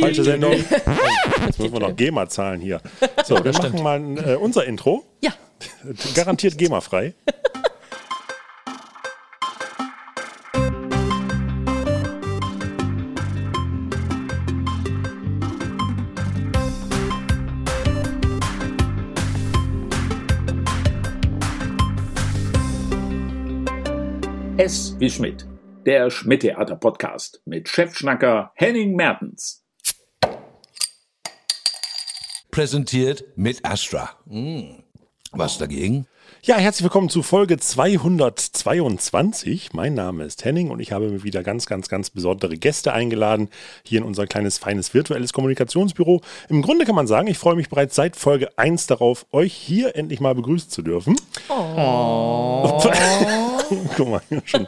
Falsche Sendung. Jetzt müssen wir noch GEMA zahlen hier. So, wir machen mal äh, unser Intro. Ja. Garantiert GEMA-frei. Wie Schmidt, der Schmidt-Theater-Podcast mit Chefschnacker Henning Mertens. Präsentiert mit Astra. Hm. Was dagegen? Ja, herzlich willkommen zu Folge 222. Mein Name ist Henning und ich habe mir wieder ganz, ganz, ganz besondere Gäste eingeladen hier in unser kleines, feines virtuelles Kommunikationsbüro. Im Grunde kann man sagen, ich freue mich bereits seit Folge 1 darauf, euch hier endlich mal begrüßen zu dürfen. Oh. Guck mal, schon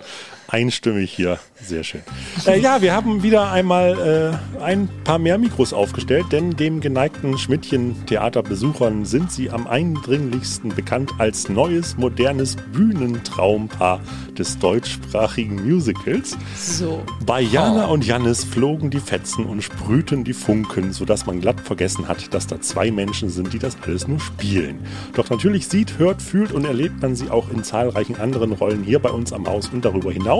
einstimmig hier. Sehr schön. Äh, ja, wir haben wieder einmal äh, ein paar mehr Mikros aufgestellt, denn dem geneigten Schmidtchen-Theaterbesuchern sind sie am eindringlichsten bekannt als neues, modernes Bühnentraumpaar des deutschsprachigen Musicals. So. Bei Jana und Jannis flogen die Fetzen und sprühten die Funken, sodass man glatt vergessen hat, dass da zwei Menschen sind, die das alles nur spielen. Doch natürlich sieht, hört, fühlt und erlebt man sie auch in zahlreichen anderen Rollen hier bei uns am Haus und darüber hinaus.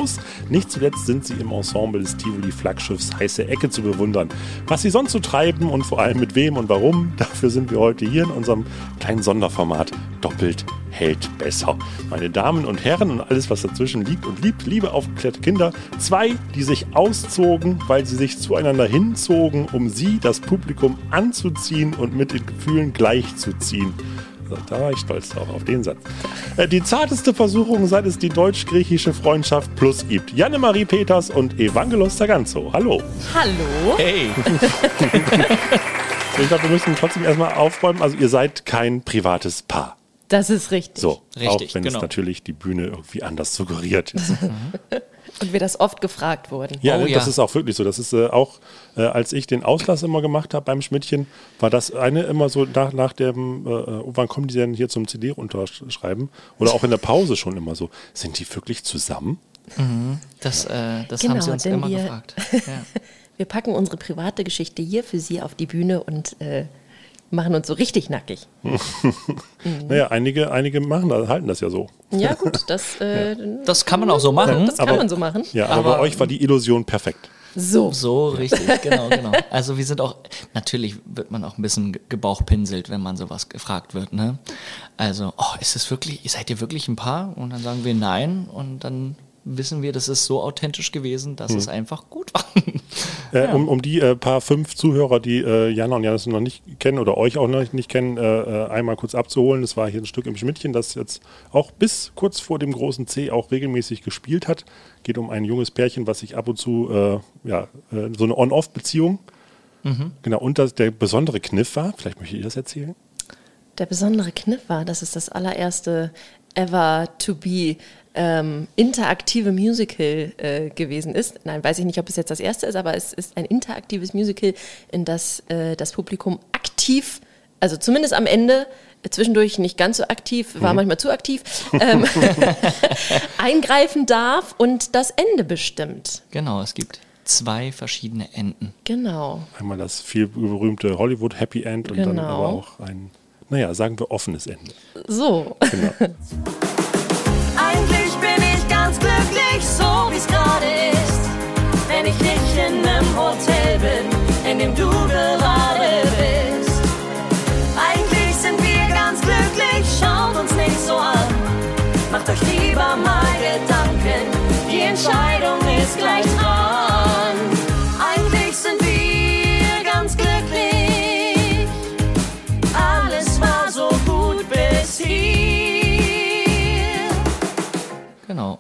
Nicht zuletzt sind sie im Ensemble des Tivoli-Flaggschiffs Heiße Ecke zu bewundern. Was sie sonst so treiben und vor allem mit wem und warum, dafür sind wir heute hier in unserem kleinen Sonderformat Doppelt hält besser. Meine Damen und Herren und alles, was dazwischen liegt und liebt, liebe aufgeklärte Kinder, zwei, die sich auszogen, weil sie sich zueinander hinzogen, um sie, das Publikum, anzuziehen und mit den Gefühlen gleichzuziehen. Da war ich stolz drauf, auf den Satz. Äh, die zarteste Versuchung, seit es die deutsch-griechische Freundschaft Plus gibt. Janne-Marie Peters und Evangelos Taganzo. Hallo. Hallo. Hey, Ich glaube, wir müssen trotzdem erstmal aufräumen. Also ihr seid kein privates Paar. Das ist richtig. So, Richtig, auch wenn genau. es natürlich die Bühne irgendwie anders suggeriert ist. Und wir das oft gefragt wurden. Ja, Oh, das ja. ist auch wirklich so. Das ist äh, auch, äh, als ich den Auslass immer gemacht habe beim Schmidtchen, war das eine immer so nach, nach dem, äh, äh, wann kommen die denn hier zum CD runterschreiben? Oder auch in der Pause schon immer so. Sind die wirklich zusammen? Das, äh, das Genau, haben sie uns immer wir- gefragt. Ja. Wir packen unsere private Geschichte hier für Sie auf die Bühne und äh, machen uns so richtig nackig. Naja, einige, einige machen das, halten das ja so. Ja, gut, das, äh, Das kann man auch so machen. das kann aber- man so machen. Ja, aber, bei Aber- euch war die Illusion perfekt. So. So, richtig, genau, genau. Also wir sind auch, natürlich wird man auch ein bisschen ge- gebauchpinselt, wenn man sowas gefragt wird, ne? Also, oh, ist es wirklich, seid ihr wirklich ein Paar? Und dann sagen wir nein und dann wissen wir, das ist so authentisch gewesen, dass es einfach gut war. Äh, um, um die äh, paar fünf Zuhörer, die äh, Jana und Janis noch nicht kennen oder euch auch noch nicht kennen, äh, äh, einmal kurz abzuholen. Das war hier ein Stück im Schmidtchen, das jetzt auch bis kurz vor dem großen C auch regelmäßig gespielt hat. Geht um ein junges Pärchen, was sich ab und zu, äh, ja, äh, so eine On-Off-Beziehung. Genau, und das, der besondere Kniff war, vielleicht möchte ich das erzählen. Der besondere Kniff war, dass es das allererste ever to be ähm, interaktive Musical äh, gewesen ist. Nein, weiß ich nicht, ob es jetzt das erste ist, aber es ist ein interaktives Musical, in das äh, das Publikum aktiv, also zumindest am Ende, äh, zwischendurch nicht ganz so aktiv, war manchmal zu aktiv, ähm, eingreifen darf und das Ende bestimmt. genau, es gibt zwei verschiedene Enden. Genau. Einmal das viel berühmte Hollywood Happy End und dann Genau. aber auch ein, naja, sagen wir offenes Ende. So. Genau. Eigentlich bin ich ganz glücklich, so wie's gerade ist. Wenn ich nicht in nem Hotel bin, in dem du gerade bist. Eigentlich sind wir ganz glücklich, schaut uns nicht so an. Macht euch lieber mal Gedanken, die Entscheidung ist gleich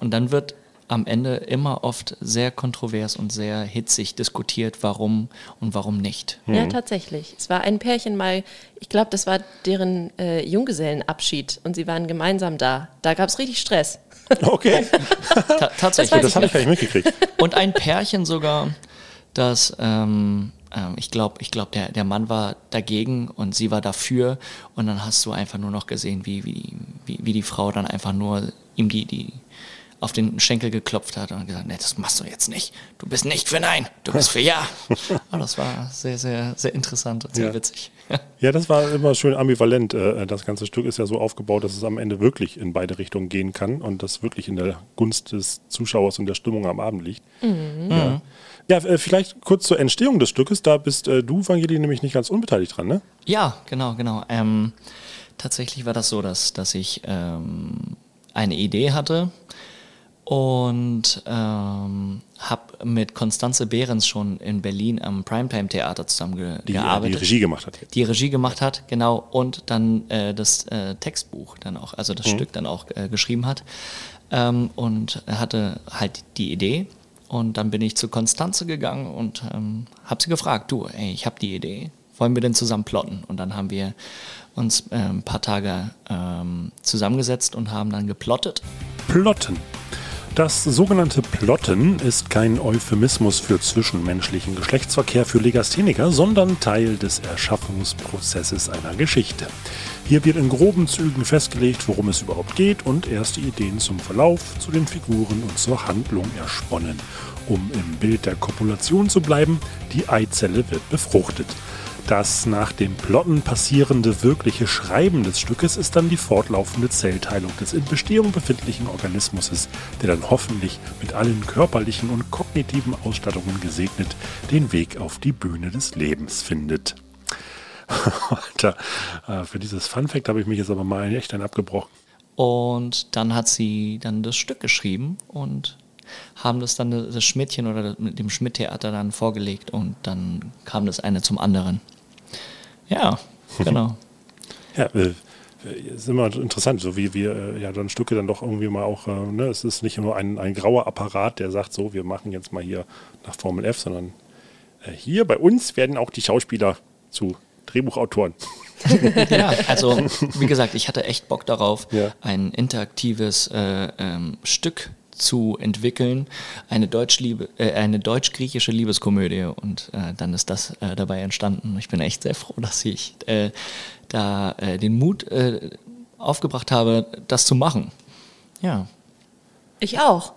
Und dann wird am Ende immer oft sehr kontrovers und sehr hitzig diskutiert, warum und warum nicht. Ja, tatsächlich. Es war ein Pärchen mal, ich glaube, das war deren äh, Junggesellenabschied und sie waren gemeinsam da. Da gab es richtig Stress. Okay, Ta tatsächlich. das habe ich gar nicht mitgekriegt. Und ein Pärchen sogar, das, ähm, ähm, ich glaube, ich glaub, der, der Mann war dagegen und sie war dafür. Und dann hast du einfach nur noch gesehen, wie, wie, wie, wie die Frau dann einfach nur ihm die, die auf den Schenkel geklopft hat und gesagt, nee, das machst du jetzt nicht. Du bist nicht für Nein, du bist für Ja. Aber das war sehr, sehr, sehr interessant und sehr Ja. witzig. Ja, das war immer schön ambivalent. Äh, Das ganze Stück ist ja so aufgebaut, dass es am Ende wirklich in beide Richtungen gehen kann und das wirklich in der Gunst des Zuschauers und der Stimmung am Abend liegt. Ja, ja äh, vielleicht kurz zur Entstehung des Stückes. Da bist äh, du, Vangeli, nämlich nicht ganz unbeteiligt dran, ne? Ja, genau, genau. Ähm, tatsächlich war das so, dass, dass ich ähm, eine Idee hatte und ähm, habe mit Konstanze Behrens schon in Berlin am Primetime-Theater Die, äh, zusammengearbeitet. die Regie gemacht hat. Die Regie gemacht hat, genau, und dann äh, das äh, Textbuch dann auch, also das Stück dann auch äh, geschrieben hat. Ähm, und hatte halt die Idee. Und dann bin ich zu Konstanze gegangen und ähm, habe sie gefragt, du, ey, ich habe die Idee, wollen wir denn zusammen plotten? Und dann haben wir uns äh, ein paar Tage ähm, zusammengesetzt und haben dann geplottet. Plotten. Das sogenannte Plotten ist kein Euphemismus für zwischenmenschlichen Geschlechtsverkehr für Legastheniker, sondern Teil des Erschaffungsprozesses einer Geschichte. Hier wird in groben Zügen festgelegt, worum es überhaupt geht und erste Ideen zum Verlauf, zu den Figuren und zur Handlung ersponnen. Um im Bild der Kopulation zu bleiben, die Eizelle wird befruchtet. Das nach dem Plotten passierende wirkliche Schreiben des Stückes ist dann die fortlaufende Zellteilung des in Bestehung befindlichen Organismus, der dann hoffentlich mit allen körperlichen und kognitiven Ausstattungen gesegnet den Weg auf die Bühne des Lebens findet. Alter, äh, für dieses Funfact habe ich mich jetzt aber mal echt einen abgebrochen. Und dann hat sie dann das Stück geschrieben und haben das dann das Schmidtchen oder dem Schmidt-Theater dann vorgelegt und dann kam das eine zum anderen. Ja, genau. Ja, äh, ist immer interessant, so wie wir äh, ja dann Stücke dann doch irgendwie mal auch, äh, ne, es ist nicht nur ein, ein grauer Apparat, der sagt so, wir machen jetzt mal hier nach Formel F, sondern äh, hier bei uns werden auch die Schauspieler zu Drehbuchautoren. Ja, also wie gesagt, ich hatte echt Bock darauf, Ja. ein interaktives äh, ähm, Stück zu entwickeln, eine deutsch-liebe, äh, eine deutsch-griechische Liebeskomödie und äh, dann ist das äh, dabei entstanden. Ich bin echt sehr froh, dass ich äh, da äh, den Mut äh, aufgebracht habe, das zu machen. Ja. Ich auch.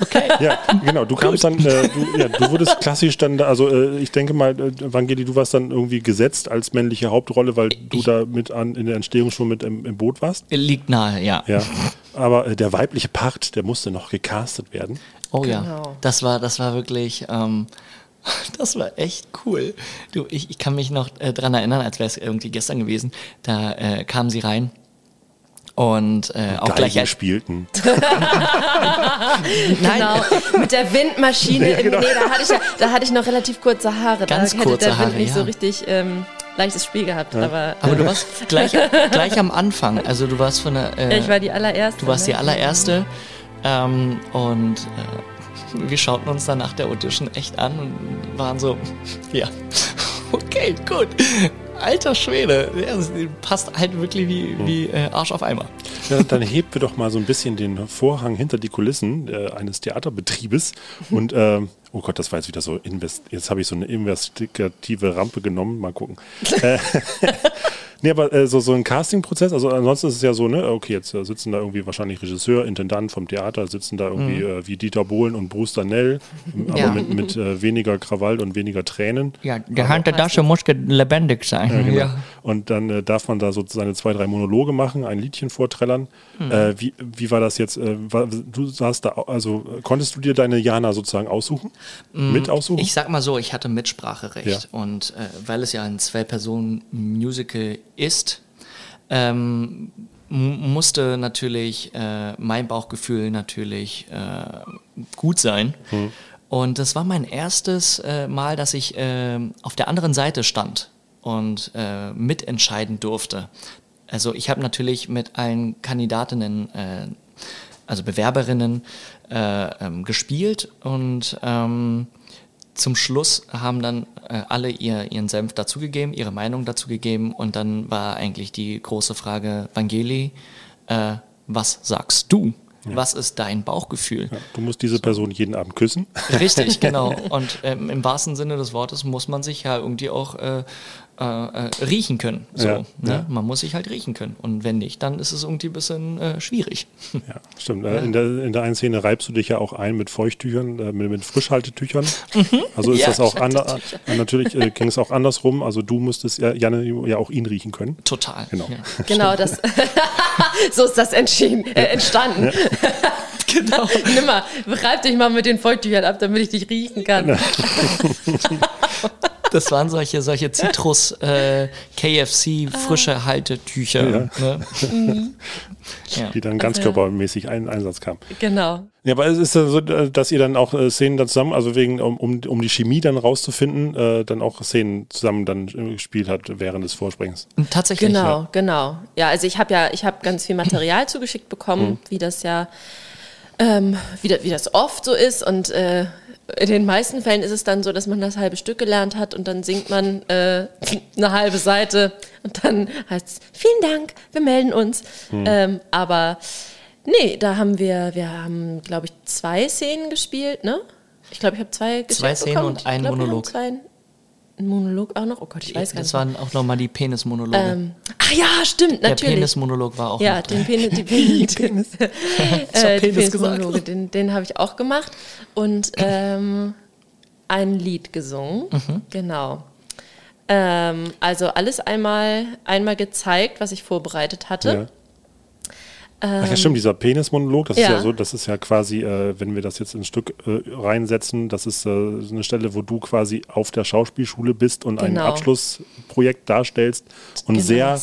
Ja, genau. Du kamst dann, äh, du, ja, du wurdest klassisch dann, da- also äh, ich denke mal, äh, Vangeli, du warst dann irgendwie gesetzt als männliche Hauptrolle, weil du Ich- da mit an, in der Entstehung schon mit im, im Boot warst. Liegt nahe, ja. Ja. Aber äh, der weibliche Part, der musste noch gecastet werden. Oh ja, Genau. das war, das war wirklich, ähm, das war echt cool. Du, ich, ich kann mich noch äh, dran erinnern, als wäre es irgendwie gestern gewesen. Da äh, kam sie rein und äh, auch gleich Geigen als, spielten. Genau, mit der Windmaschine. Ja, im, genau. Nee, da hatte, ich ja, da hatte ich noch relativ kurze Haare. Ganz da hätte kurze der Wind Haare, nicht so ja. richtig ähm, leichtes Spiel gehabt. Aber, aber äh, du warst gleich, gleich am Anfang. Also du warst von der, äh, ich war die allererste. du warst die ne? allererste ähm, und äh, wir schauten uns dann nach der Audition echt an und waren so, ja, okay, gut. Alter Schwede, das passt halt wirklich wie, wie äh, Arsch auf Eimer. Ja, dann heben wir doch mal so ein bisschen den Vorhang hinter die Kulissen äh, eines Theaterbetriebes. Und, ähm, oh Gott, das war jetzt wieder so, invest jetzt habe ich so eine investigative Rampe genommen. Mal gucken. nee, aber äh, so, so ein Castingprozess, also ansonsten ist es ja so, ne, okay, jetzt äh, sitzen da irgendwie wahrscheinlich Regisseur, Intendant vom Theater, sitzen da irgendwie äh, wie Dieter Bohlen und Bruce Danell, aber Ja. mit, mit äh, weniger Krawall und weniger Tränen. Ja, der Hand der Tasche muss lebendig sein. Ja, genau. Ja. Und dann äh, darf man da so seine zwei, drei Monologe machen, ein Liedchen vorträllern. Mhm. Äh, wie, wie war das jetzt? Äh, war, du saßt da, also konntest du dir deine Jana sozusagen aussuchen? Mit aussuchen? Mhm. Ich sag mal so, ich hatte Mitspracherecht. Ja. Und äh, weil es ja ein Zwei-Personen-Musical ist, ähm, musste natürlich äh, mein Bauchgefühl natürlich äh, gut sein. Hm. Und das war mein erstes äh, Mal, dass ich äh, auf der anderen Seite stand und äh, mitentscheiden durfte. Also ich habe natürlich mit allen Kandidatinnen, äh, also Bewerberinnen, äh, ähm, gespielt und ähm, zum Schluss haben dann äh, alle ihr, ihren Senf dazugegeben, ihre Meinung dazugegeben und dann war eigentlich die große Frage, Vangeli, äh, was sagst du? Was ist dein Bauchgefühl? ja, du musst diese Person jeden Abend küssen. Richtig, genau. Und ähm, im wahrsten Sinne des Wortes muss man sich ja irgendwie auch äh, äh, äh, riechen können. So, Ja, ne? ja. Man muss sich halt riechen können. Und wenn nicht, dann ist es irgendwie ein bisschen äh, schwierig. Ja, stimmt. Äh, In, der, in der einen Szene reibst du dich ja auch ein mit Feuchttüchern, äh, mit, mit Frischhaltetüchern. Also ist Mhm. Ja, das auch ander, äh, natürlich äh, ging es auch andersrum. Also du musstest ja, Janne ja auch ihn riechen können. Total. Genau. Ja. Genau, das. so ist das entschieden, äh, entstanden. genau. Nimm mal, reib dich mal mit den Feuchttüchern ab, damit ich dich riechen kann. Das waren solche, solche Zitrus äh, KFC frische Haltetücher. Ne? Ja. Die dann ganzkörpermäßig ein Einsatz kam. Genau. Ja, aber es ist ja so, dass ihr dann auch äh, Szenen dann zusammen, also wegen, um, um, um die Chemie dann rauszufinden, äh, dann auch Szenen zusammen dann äh, gespielt hat während des. Und Tatsächlich. Genau, genau. Ja, also ich habe ja, ich habe ganz viel Material zugeschickt bekommen, Mhm. wie das ja, ähm, wie, das, wie das oft so ist. Und äh, in den meisten Fällen ist es dann so, dass man das halbe Stück gelernt hat und dann singt man äh, eine halbe Seite und dann heißt es, vielen Dank, wir melden uns. Mhm. Ähm, aber nee, da haben wir, wir haben, glaube ich, zwei Szenen gespielt, ne? Ich glaube, ich habe zwei geschickt Zwei Szenen bekommen. und ein ich glaub, Monolog. Zwei, ein Monolog auch noch? Oh Gott, ich weiß gar Das nicht. waren auch nochmal die Penismonologe. Ähm, ah ja, stimmt, Der natürlich. Penismonolog war auch Ja, noch den Penis, die Penis, Penis. Ich hab äh, die Penis gesagt. Penismonologe, den, den habe ich auch gemacht und ähm, ein Lied gesungen, Mhm. genau. Ähm, also alles einmal, einmal gezeigt, was ich vorbereitet hatte. Ja. Ach ja, stimmt, dieser Penismonolog, das ist ja. ja so, das ist ja quasi, äh, wenn wir das jetzt ins Stück äh, reinsetzen, das ist äh, so eine Stelle, wo du quasi auf der Schauspielschule bist und ein Genau. Abschlussprojekt darstellst und Genau. sehr,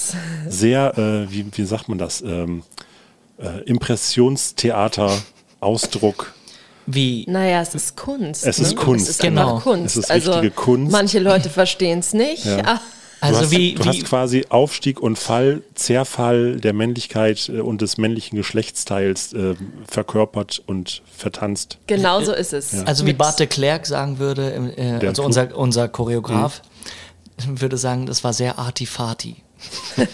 sehr, äh, wie, wie sagt man das, ähm, äh, Impressionstheater, Ausdruck. Wie, Naja, es ist Kunst. Es ist ne? Kunst, Es ist genau. einfach Kunst. Es ist also, richtige Kunst. Manche Leute verstehen es nicht. Ja. Also du hast, wie, du wie hast quasi Aufstieg und Fall, Zerfall der Männlichkeit äh, und des männlichen Geschlechtsteils äh, verkörpert und vertanzt. Genau so ist es. also wie Bart de Klerk sagen würde, äh, also unser, unser Choreograf, würde sagen, das war sehr artifati.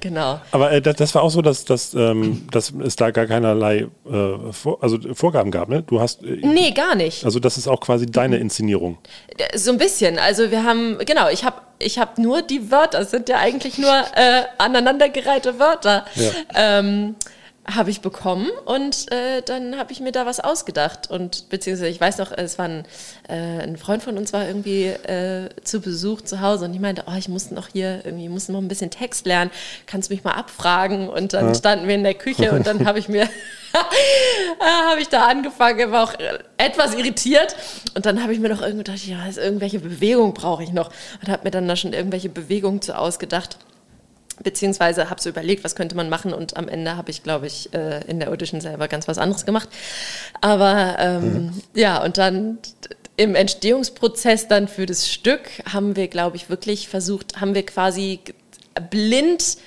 Genau. Aber äh, das, das war auch so, dass, dass, ähm, dass es da gar keinerlei äh, vor, also Vorgaben gab, ne? Du hast, äh, Nee, gar nicht. also das ist auch quasi deine Inszenierung. So ein bisschen. Also wir haben, genau, ich habe ich hab nur die Wörter, es sind ja eigentlich nur äh, aneinandergereihte Wörter, Ja. ähm, habe ich bekommen und äh, dann habe ich mir da was ausgedacht. Und beziehungsweise ich weiß noch, es war ein, äh, ein Freund von uns war irgendwie äh, zu Besuch zu Hause und ich meinte, oh, ich muss noch hier irgendwie, muss noch ein bisschen Text lernen, kannst du mich mal abfragen? Und dann standen wir in der Küche und dann habe ich mir äh, habe ich da angefangen, war auch äh, etwas irritiert. Und dann habe ich mir noch irgendwie gedacht, ja, also irgendwelche Bewegung brauche ich noch. Und habe mir dann da schon irgendwelche Bewegungen zu ausgedacht. Beziehungsweise habe so überlegt, was könnte man machen. Und am Ende habe ich, glaube ich, äh, in der Audition selber ganz was anderes gemacht. Aber ähm, ja, und dann im Entstehungsprozess dann für das Stück haben wir, glaube ich, wirklich versucht, haben wir quasi blind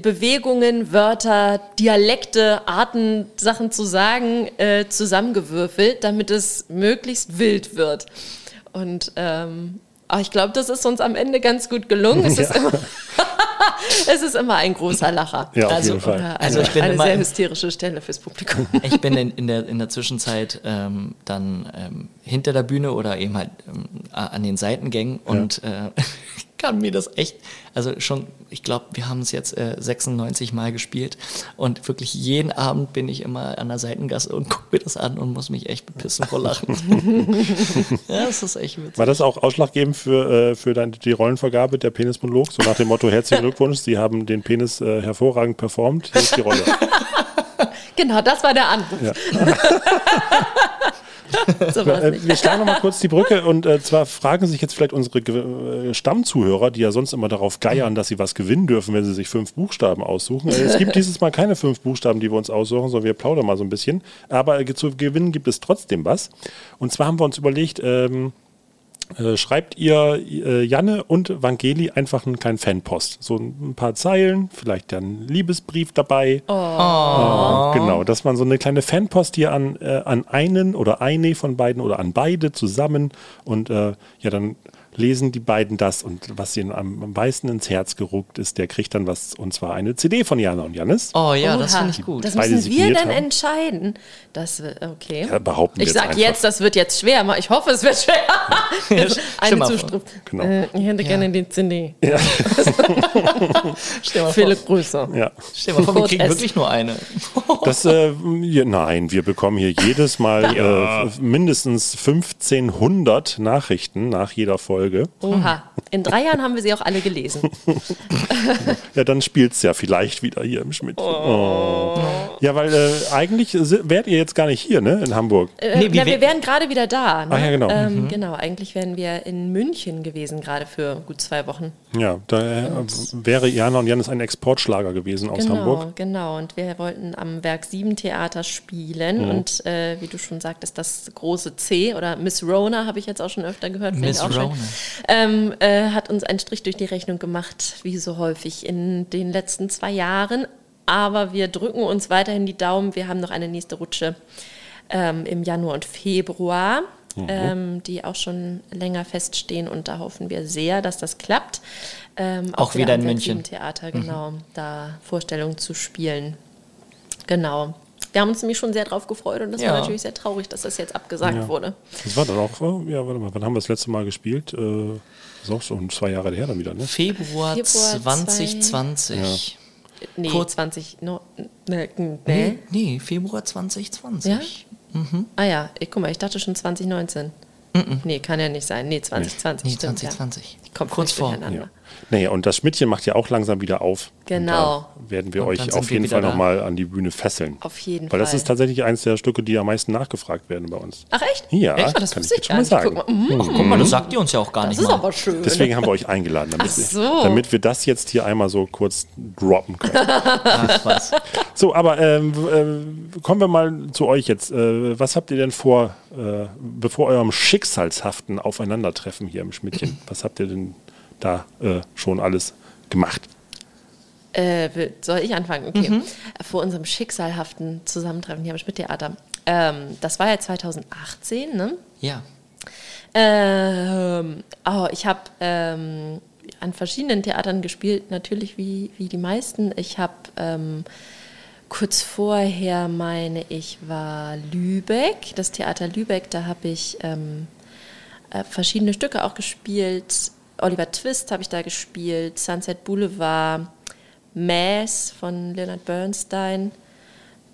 Bewegungen, Wörter, Dialekte, Arten, Sachen zu sagen, äh, zusammengewürfelt, damit es möglichst wild wird. Und ähm, aber ich glaube, das ist uns am Ende ganz gut gelungen. Es, ist, immer, es ist immer ein großer Lacher. Ja, auf Also, jeden Fall. Oder Also eine, ich bin eine immer sehr im- hysterische Stelle fürs Publikum. Ich bin in, in, der, in der Zwischenzeit ähm, dann ähm, hinter der Bühne oder eben halt ähm, an den Seitengängen und äh, kann mir das echt, also schon, ich glaube, wir haben es jetzt äh, 96 Mal gespielt und wirklich jeden Abend bin ich immer an der Seitengasse und gucke mir das an und muss mich echt bepissen vor Lachen. ja, das ist echt witzig. War das auch ausschlaggebend für, äh, für dein, die Rollenvergabe der Penismonolog? So nach dem Motto, herzlichen Glückwunsch, Sie haben den Penis äh, hervorragend performt, hier ist die Rolle. genau, das war der Anruf. so wir schlagen noch mal kurz die Brücke und äh, zwar fragen sich jetzt vielleicht unsere Ge- äh, Stammzuhörer, die ja sonst immer darauf geiern, dass sie was gewinnen dürfen, wenn sie sich fünf Buchstaben aussuchen. Äh, es gibt dieses Mal keine fünf Buchstaben, die wir uns aussuchen, sondern wir plaudern mal so ein bisschen. Aber äh, zu gewinnen gibt es trotzdem was. Und zwar haben wir uns überlegt, ähm, äh, schreibt ihr äh, Janne und Vangeli einfach einen kleinen Fanpost. So ein paar Zeilen, vielleicht dann einen Liebesbrief dabei. Oh. Äh, genau, dass man so eine kleine Fanpost hier an, äh, an einen oder eine von beiden oder an beide zusammen und äh, ja, dann lesen die beiden das und was ihnen am, am meisten ins Herz geruckt ist, der kriegt dann was und zwar eine CD von Jana und Janis. Oh ja, das Oha, finde ich gut. Das müssen wir dann haben. entscheiden. Das wird, okay. Ja, behaupten ich jetzt sag einfach. jetzt, das wird jetzt schwer. Ich hoffe, es wird schwer. Eine Zustimmung. Genau. Äh, ich hätte gerne die CD. Mal Viele Grüße. Ja. stell mal vor wir kriegen S. wirklich nur eine. Das, äh, ja, nein, wir bekommen hier jedes Mal äh, mindestens 1500 Nachrichten nach jeder Folge. Oha. In drei Jahren haben wir sie auch alle gelesen. Ja, dann spielt's ja vielleicht wieder hier im Schmidt. Oh. Ja, weil äh, eigentlich wärt ihr jetzt gar nicht hier, ne, in Hamburg. Äh, Nee, wie na, wir wär- wären gerade wieder da. Ne? Ach ja, genau. Ähm, Genau, eigentlich wären wir in München gewesen, gerade für gut zwei Wochen. Ja, da äh, wäre Jana und Janis ein Exportschlager gewesen aus genau, Hamburg. genau. Und wir wollten am Werk 7 Theater spielen. Mhm. Und äh, wie du schon sagtest, das große C oder Miss Rona habe ich jetzt auch schon öfter gehört. finde ich Miss auch schön, Rona. Ähm, äh, hat uns einen Strich durch die Rechnung gemacht, wie so häufig in den letzten zwei Jahren. Aber wir drücken uns weiterhin die Daumen. Wir haben noch eine nächste Rutsche ähm, im Januar und Februar, Mhm. ähm, die auch schon länger feststehen. Und da hoffen wir sehr, dass das klappt. Ähm, Auch wieder am in München. 7 Theater, genau, da Vorstellungen zu spielen. Genau. Wir haben uns nämlich schon sehr drauf gefreut und das Ja. war natürlich sehr traurig, dass das jetzt abgesagt Ja. wurde. Das war dann auch, ja, warte mal, wann haben wir das letzte Mal gespielt? Äh, ist auch schon zwei Jahre her dann wieder, ne? Februar, Februar 2020. Nee, Kurz- 20, no, ne, nee. Nee, nee, Februar 2020. Ja? Ah ja, ich, guck mal, ich dachte schon 2019. Nee, kann ja nicht sein. Nee, 2020. Nee, stimmt, 2020. Kommt Kurz vor. Ja. Naja, und das Schmidtchen macht ja auch langsam wieder auf. Genau. Und da werden wir Und euch auf jeden Fall nochmal an die Bühne fesseln. Auf jeden Weil das Fall. ist tatsächlich eines der Stücke, die am meisten nachgefragt werden bei uns. Ach echt? Ja, echt? Das kann ich jetzt schon mal sagen. Guck mal, mm, Guck mal, das sagt ihr uns ja auch gar das nicht ist mal. aber schön. Deswegen haben wir euch eingeladen, damit, Ach wir, so. damit wir das jetzt hier einmal so kurz droppen können. Ach, was. So, aber ähm, äh, kommen wir mal zu euch jetzt. Äh, was habt ihr denn vor, äh, bevor eurem schicksalshaften Aufeinandertreffen hier im Schmidtchen? Was habt ihr denn da äh, schon alles gemacht? Äh, soll ich anfangen? Okay. Vor unserem schicksalhaften Zusammentreffen hier am Schmidt-Theater. Ähm, das war ja 2018, ne? Ja. Ähm, oh, ich habe ähm, an verschiedenen Theatern gespielt, natürlich wie, wie die meisten. Ich habe ähm, kurz vorher, meine ich, war Lübeck, das Theater Lübeck, da habe ich ähm, äh, verschiedene Stücke auch gespielt. Oliver Twist habe ich da gespielt, Sunset Boulevard, Mass von Leonard Bernstein.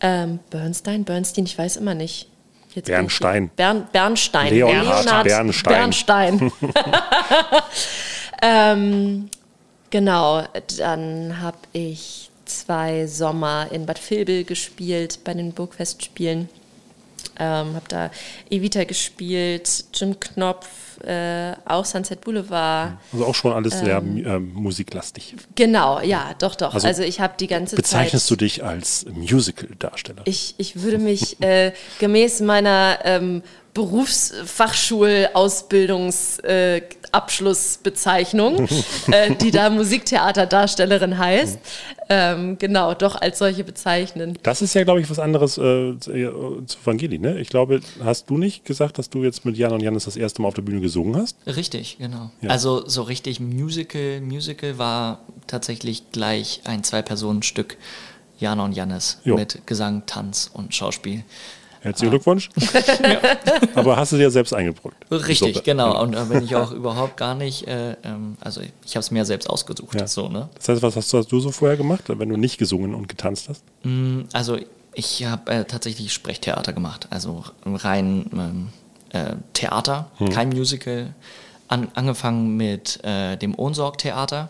Ähm, Bernstein, Bernstein, ich weiß immer nicht. Jetzt Bernstein. Bern, Bernstein. Leonhard Bernstein. Bernstein. ähm, genau, dann habe ich zwei Sommer in Bad Vilbel gespielt bei den Burgfestspielen. Ähm, habe da Evita gespielt, Jim Knopf, äh, auch Sunset Boulevard. Also auch schon alles sehr ähm, musiklastig. Genau, ja, doch, doch. Also Also, ich habe die ganze Bezeichnest Zeit. du dich als Musical-Darsteller? Ich, ich würde mich äh, gemäß meiner ähm, Berufsfachschul-Ausbildungsabschlussbezeichnung, äh, die da Musiktheaterdarstellerin heißt, ähm, genau, doch als solche bezeichnen. Das ist ja, glaube ich, was anderes äh, zu äh, zu Vangeli, ne? Ich glaube, hast du nicht gesagt, dass du jetzt mit Jan und Janis das erste Mal auf der Bühne gesungen hast? Richtig, genau. Ja. Also so richtig Musical, Musical war tatsächlich gleich ein Zwei-Personen-Stück Jana und Jannis Jo. mit Gesang, Tanz und Schauspiel. Herzlichen Glückwunsch. Aber hast du dir selbst eingebrockt? Richtig, Suppe. genau. Und da bin ich auch überhaupt gar nicht, äh, ähm, also ich habe es mir selbst ausgesucht. Ja. So, ne? Das heißt, was hast du, hast du so vorher gemacht, wenn du nicht gesungen und getanzt hast? Also ich habe äh, tatsächlich Sprechtheater gemacht, also rein ähm, äh, Theater, Hm. kein Musical. An, angefangen mit äh, dem Ohnsorg-Theater.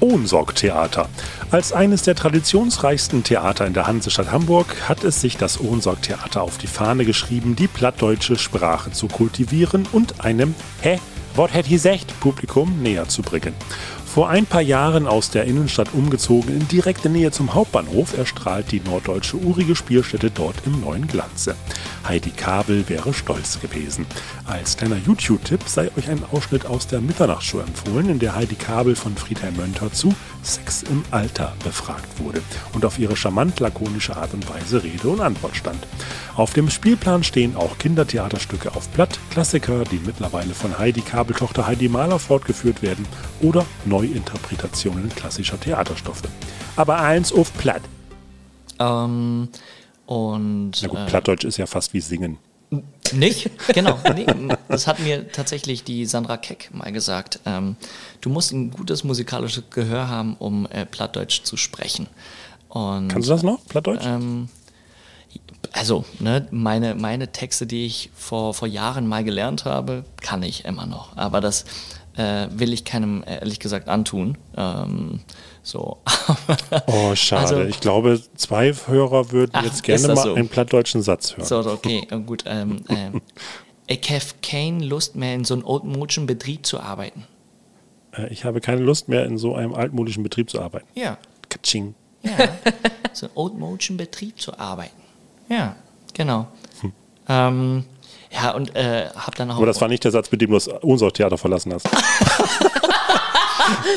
Ohnsorg-Theater. Als eines der traditionsreichsten Theater in der Hansestadt Hamburg hat es sich das Ohnsorg-Theater auf die Fahne geschrieben, die plattdeutsche Sprache zu kultivieren und einem Hä? Wort hätt hi secht Publikum näher zu bringen. Vor ein paar Jahren aus der Innenstadt umgezogen in direkte Nähe zum Hauptbahnhof erstrahlt die norddeutsche urige Spielstätte dort im neuen Glanze. Heidi Kabel wäre stolz gewesen. Als kleiner YouTube-Tipp sei euch ein Ausschnitt aus der Mitternachtsshow empfohlen, in der Heidi Kabel von Friedhelm Mönter zu Sex im Alter befragt wurde und auf ihre charmant lakonische Art und Weise Rede und Antwort stand. Auf dem Spielplan stehen auch Kindertheaterstücke auf Blatt, Klassiker, die mittlerweile von Heidi Kabeltochter Heidi Mahler fortgeführt werden oder Neuinterpretationen klassischer Theaterstoffe. Aber eins auf Platt. Ähm, und Na gut, äh, Plattdeutsch ist ja fast wie Singen. Nicht? Genau. Nee, das hat mir tatsächlich die Sandra Keck mal gesagt. Ähm, du musst ein gutes musikalisches Gehör haben, um äh, Plattdeutsch zu sprechen. Und, Kannst du das noch, Plattdeutsch? Ähm, also, ne, meine, meine Texte, die ich vor, vor Jahren mal gelernt habe, kann ich immer noch. Aber das äh, will ich keinem, ehrlich gesagt, antun. Ähm, so. oh, schade. also- ich glaube, zwei Hörer würden Ach, jetzt gerne mal so? einen plattdeutschen Satz hören. So, okay, äh, gut. Ähm, ähm, ich habe keine Lust mehr, in so einem altmodischen Betrieb zu arbeiten. Äh, Ich habe keine Lust mehr, in so einem altmodischen Betrieb zu arbeiten. Ja, Katsching. ja. so einem altmodischen Betrieb zu arbeiten. Ja, genau. Ähm, ja, und äh, hab dann auch. Aber das war nicht der Satz, mit dem du das Unsorg-Theater verlassen hast.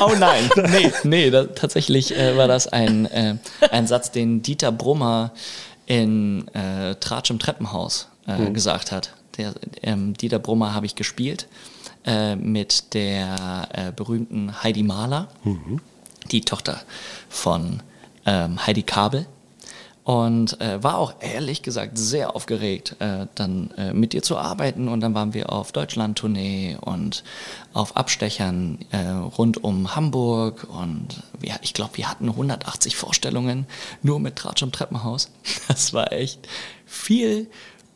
Oh nein, nee, nee, da, tatsächlich äh, war das ein, äh, ein Satz, den Dieter Brummer in äh, Tratsch im Treppenhaus äh, gesagt hat. Der, ähm, Dieter Brummer habe ich gespielt äh, mit der äh, berühmten Heidi Mahler, die Tochter von ähm, Heidi Kabel. Und äh, war auch ehrlich gesagt sehr aufgeregt, äh, dann äh, mit ihr zu arbeiten. Und dann waren wir auf Deutschland-Tournee und auf Abstechern äh, rund um Hamburg. Und wir, ich glaube, wir hatten 180 Vorstellungen nur mit Tratsch im Treppenhaus. Das war echt viel.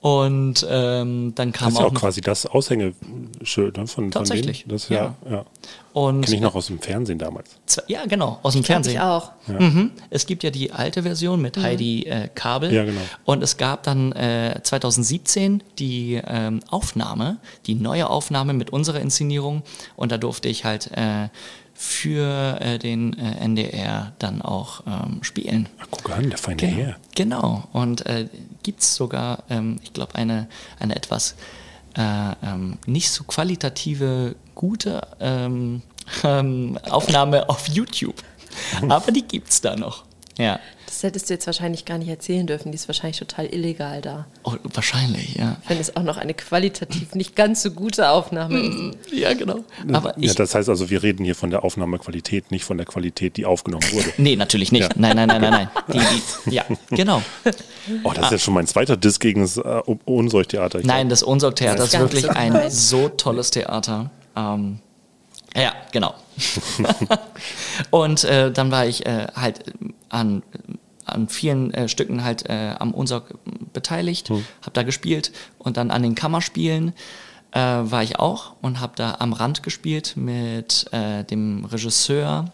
Und ähm, dann kam Das ist ja auch, auch quasi das Aushängeschild ne, von, von Tatsächlich, denen. Das ist ja, ja. und Kenne ich noch aus dem Fernsehen damals. zwei- ja genau aus dem Kenn Fernsehen. ich auch. Mhm. Es gibt ja die alte Version mit Heidi äh, Kabel. Ja, genau. Und es gab dann äh, 2017 die ähm, Aufnahme, die neue Aufnahme mit unserer Inszenierung. Und da durfte ich halt äh, für äh, den äh, NDR dann auch ähm, spielen. Ach, guck an, der feine Genau. Herr. Genau. Und äh, gibt es sogar, ähm, ich glaube, eine, eine etwas äh, ähm, nicht so qualitative, gute ähm, ähm, Aufnahme auf YouTube. Aber die gibt es da noch. Ja. Das hättest du jetzt wahrscheinlich gar nicht erzählen dürfen. Die ist wahrscheinlich total illegal da. Oh, wahrscheinlich, ja. Wenn es auch noch eine qualitativ nicht ganz so gute Aufnahme ist. Ja, genau. Aber ich. Ja, das heißt also, wir reden hier von der Aufnahmequalität, nicht von der Qualität, die aufgenommen wurde. nee, natürlich nicht. Ja. Nein, nein, nein, nein, nein. Die, die, ja, genau. Oh, das ist jetzt schon mein zweiter Diss gegen das äh, Unsorg-Theater. Ich Nein, das Unsorg-Theater Das ist wirklich ein so tolles Theater. Ähm, ja, genau. und äh, dann war ich äh, halt an, an vielen äh, Stücken halt äh, am Unsorg beteiligt, Hm. habe da gespielt und dann an den Kammerspielen äh, war ich auch und habe da am Rand gespielt mit äh, dem Regisseur,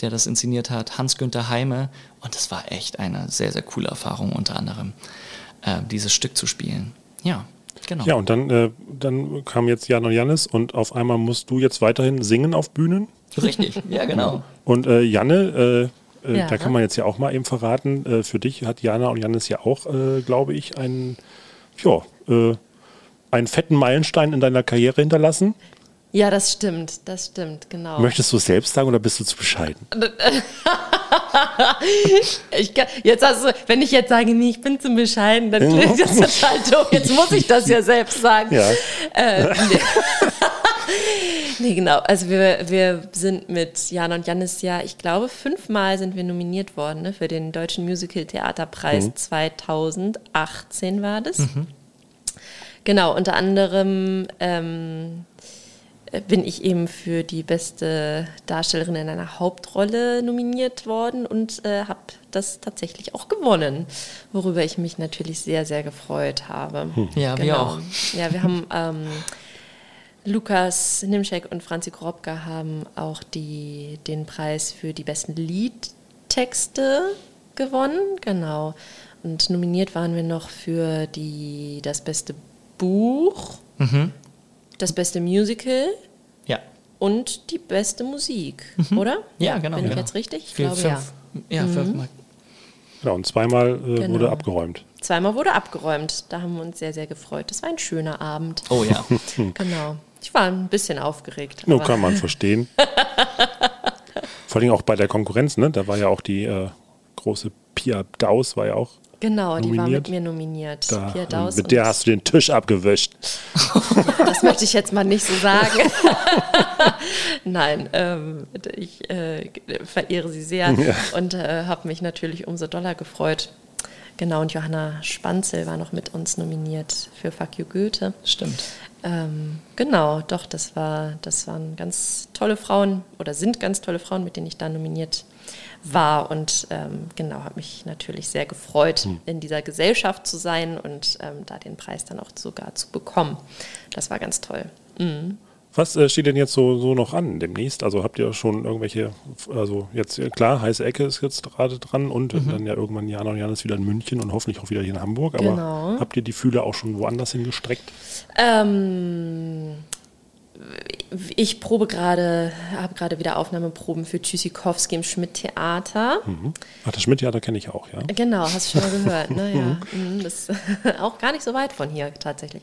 der das inszeniert hat, Hans-Günther Heime. Und das war echt eine sehr, sehr coole Erfahrung, unter anderem äh, dieses Stück zu spielen. Ja, genau. Ja, und dann, äh, dann kam jetzt Jan und Jannis und auf einmal musst du jetzt weiterhin singen auf Bühnen. Richtig, ja, genau. Und äh, Janne, äh, äh, Ja. da kann man jetzt ja auch mal eben verraten, äh, für dich hat Jana und Jannis ja auch, äh, glaube ich, einen, ja, äh, einen fetten Meilenstein in deiner Karriere hinterlassen. Ja, das stimmt. Das stimmt, genau. Möchtest du es selbst sagen oder bist du zu bescheiden? Ich kann, jetzt du, wenn ich jetzt sage, nee, ich bin zu bescheiden, dann klingt das total doof. Jetzt muss ich das ja selbst sagen. Ja. Äh, nee. genau. Also wir, wir sind mit Jana und Jannis ja, ich glaube, fünfmal sind wir nominiert worden ne, für den Deutschen Musical Theaterpreis 2018 war das. Genau, unter anderem ähm, bin ich eben für die beste Darstellerin in einer Hauptrolle nominiert worden und äh, habe das tatsächlich auch gewonnen, worüber ich mich natürlich sehr, sehr gefreut habe. Ja, wir auch. Ja, wir haben ähm, Lukas Nimschek und Franzi Korobka haben auch die, den Preis für die besten Liedtexte gewonnen, genau. Und nominiert waren wir noch für die, das beste Buch, das beste Musical Ja. und die beste Musik, oder? Ja, genau. Bin ich genau. jetzt richtig? Ich glaube ja. fünf, ja. fünfmal. Genau, und zweimal äh, Genau. wurde abgeräumt. Zweimal wurde abgeräumt. Da haben wir uns sehr, sehr gefreut. Das war ein schöner Abend. Oh ja. Genau. Ich war ein bisschen aufgeregt. Nur aber- kann man verstehen. Vor allem auch bei der Konkurrenz, ne? Da war ja auch die äh, große Pia Daus, war ja auch Genau, die war nominiert. mit mir nominiert. da. Pia Daus mit der hast du den Tisch abgewischt. Das möchte ich jetzt mal nicht so sagen. Nein, ähm, ich äh, verehre sie sehr und äh, habe mich natürlich umso doller gefreut. Genau, und Johanna Spanzel war noch mit uns nominiert für Fuck You Goethe. Stimmt. Ähm, genau, doch, das war, das waren ganz tolle Frauen oder sind ganz tolle Frauen, mit denen ich da nominiert war und ähm, genau, habe mich natürlich sehr gefreut, in dieser Gesellschaft zu sein und ähm, da den Preis dann auch sogar zu bekommen. Das war ganz toll. Was äh, steht denn jetzt so, so noch an demnächst? Also habt ihr schon irgendwelche, also jetzt äh, klar, heiße Ecke ist jetzt gerade dran und Mhm. dann ja irgendwann Jana und Janis wieder in München und hoffentlich auch wieder hier in Hamburg. Aber Genau. habt ihr die Fühler auch schon woanders hingestreckt? Ähm, ich probe gerade, habe gerade wieder Aufnahmeproben für Tschüssikowski im Schmidt-Theater. Mhm. Ach, das Schmidt-Theater kenne ich auch, ja. Genau, hast du schon mal gehört. Ne? Ja. Mhm, Das ist auch gar nicht so weit von hier tatsächlich.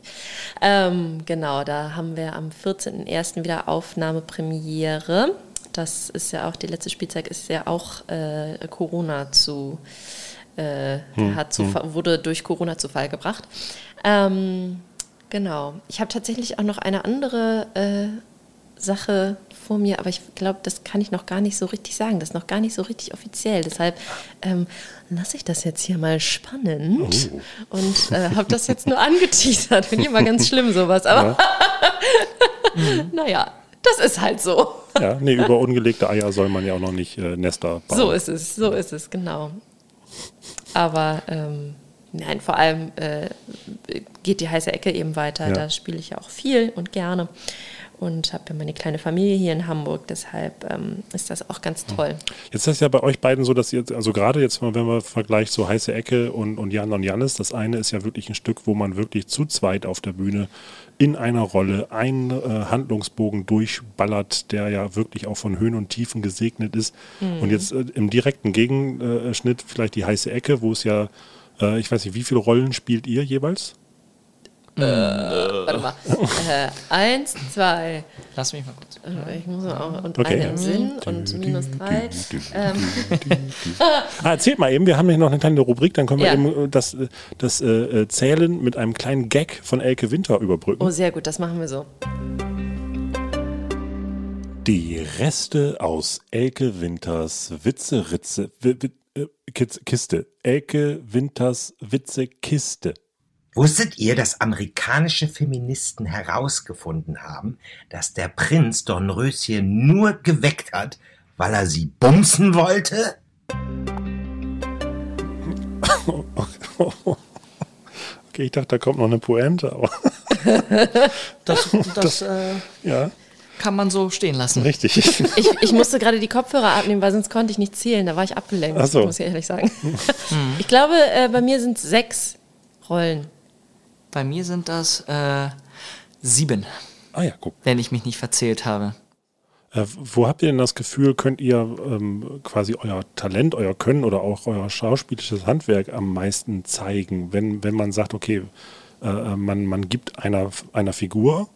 Ähm, genau, da haben wir am 14.01. wieder Aufnahmepremiere. Das ist ja auch, die letzte Spielzeit ist ja auch äh, Corona zu, äh, hat zu, wurde durch Corona zu Fall gebracht. Ähm, genau. Ich habe tatsächlich auch noch eine andere äh, Sache vor mir, aber ich glaube, das kann ich noch gar nicht so richtig sagen. Das ist noch gar nicht so richtig offiziell. Deshalb ähm, lasse ich das jetzt hier mal spannend und äh, habe das jetzt nur angeteasert. Finde ich immer ganz schlimm sowas, aber naja, das ist halt so. Ja, nee, über ungelegte Eier soll man ja auch noch nicht äh, Nester bauen. So ist es, so ist es, genau. Aber ähm, nein, vor allem äh, geht die heiße Ecke eben weiter. Ja. Da spiele ich ja auch viel und gerne. Und habe ja meine kleine Familie hier in Hamburg, deshalb ähm, ist das auch ganz toll. Jetzt ist es ja bei euch beiden so, dass ihr, also gerade jetzt, mal, wenn man vergleicht so heiße Ecke und, und Jan und Janis, das eine ist ja wirklich ein Stück, wo man wirklich zu zweit auf der Bühne in einer Rolle einen äh, Handlungsbogen durchballert, der ja wirklich auch von Höhen und Tiefen gesegnet ist. Und jetzt äh, im direkten Gegenschnitt vielleicht die heiße Ecke, wo es ja, äh, ich weiß nicht, wie viele Rollen spielt ihr jeweils? Warte mal. Äh, eins, zwei, Lass mich mal kurz. äh, ich muss mal auch, und Okay. einen Sinn und minus drei. Ah, erzählt mal eben, wir haben hier noch eine kleine Rubrik, dann können wir Ja. eben äh, das, äh, das äh, äh, Zählen mit einem kleinen Gag von Elke Winter überbrücken. oh, sehr gut, das machen wir so. Die Reste aus Elke Winters Witze-Ritze, wi, wi, äh, Kiz- Kiste. Elke Winters Witze-Kiste. Wusstet ihr, dass amerikanische Feministen herausgefunden haben, dass der Prinz Dornröschen nur geweckt hat, weil er sie bumsen wollte? Okay, ich dachte, da kommt noch eine Pointe, aber Das, das äh, ja, kann man so stehen lassen. richtig. Ich, ich musste gerade die Kopfhörer abnehmen, weil sonst konnte ich nicht zählen. Da war ich abgelenkt, Ach so. muss ich ehrlich sagen. Ich glaube, äh, bei mir sind sechs Rollen. Bei mir sind das äh, sieben, Ah ja, guck. wenn ich mich nicht verzählt habe. Äh, wo habt ihr denn das Gefühl, könnt ihr ähm, quasi euer Talent, euer Können oder auch euer schauspielisches Handwerk am meisten zeigen, wenn, wenn man sagt, okay, äh, äh, man, man gibt einer, einer Figur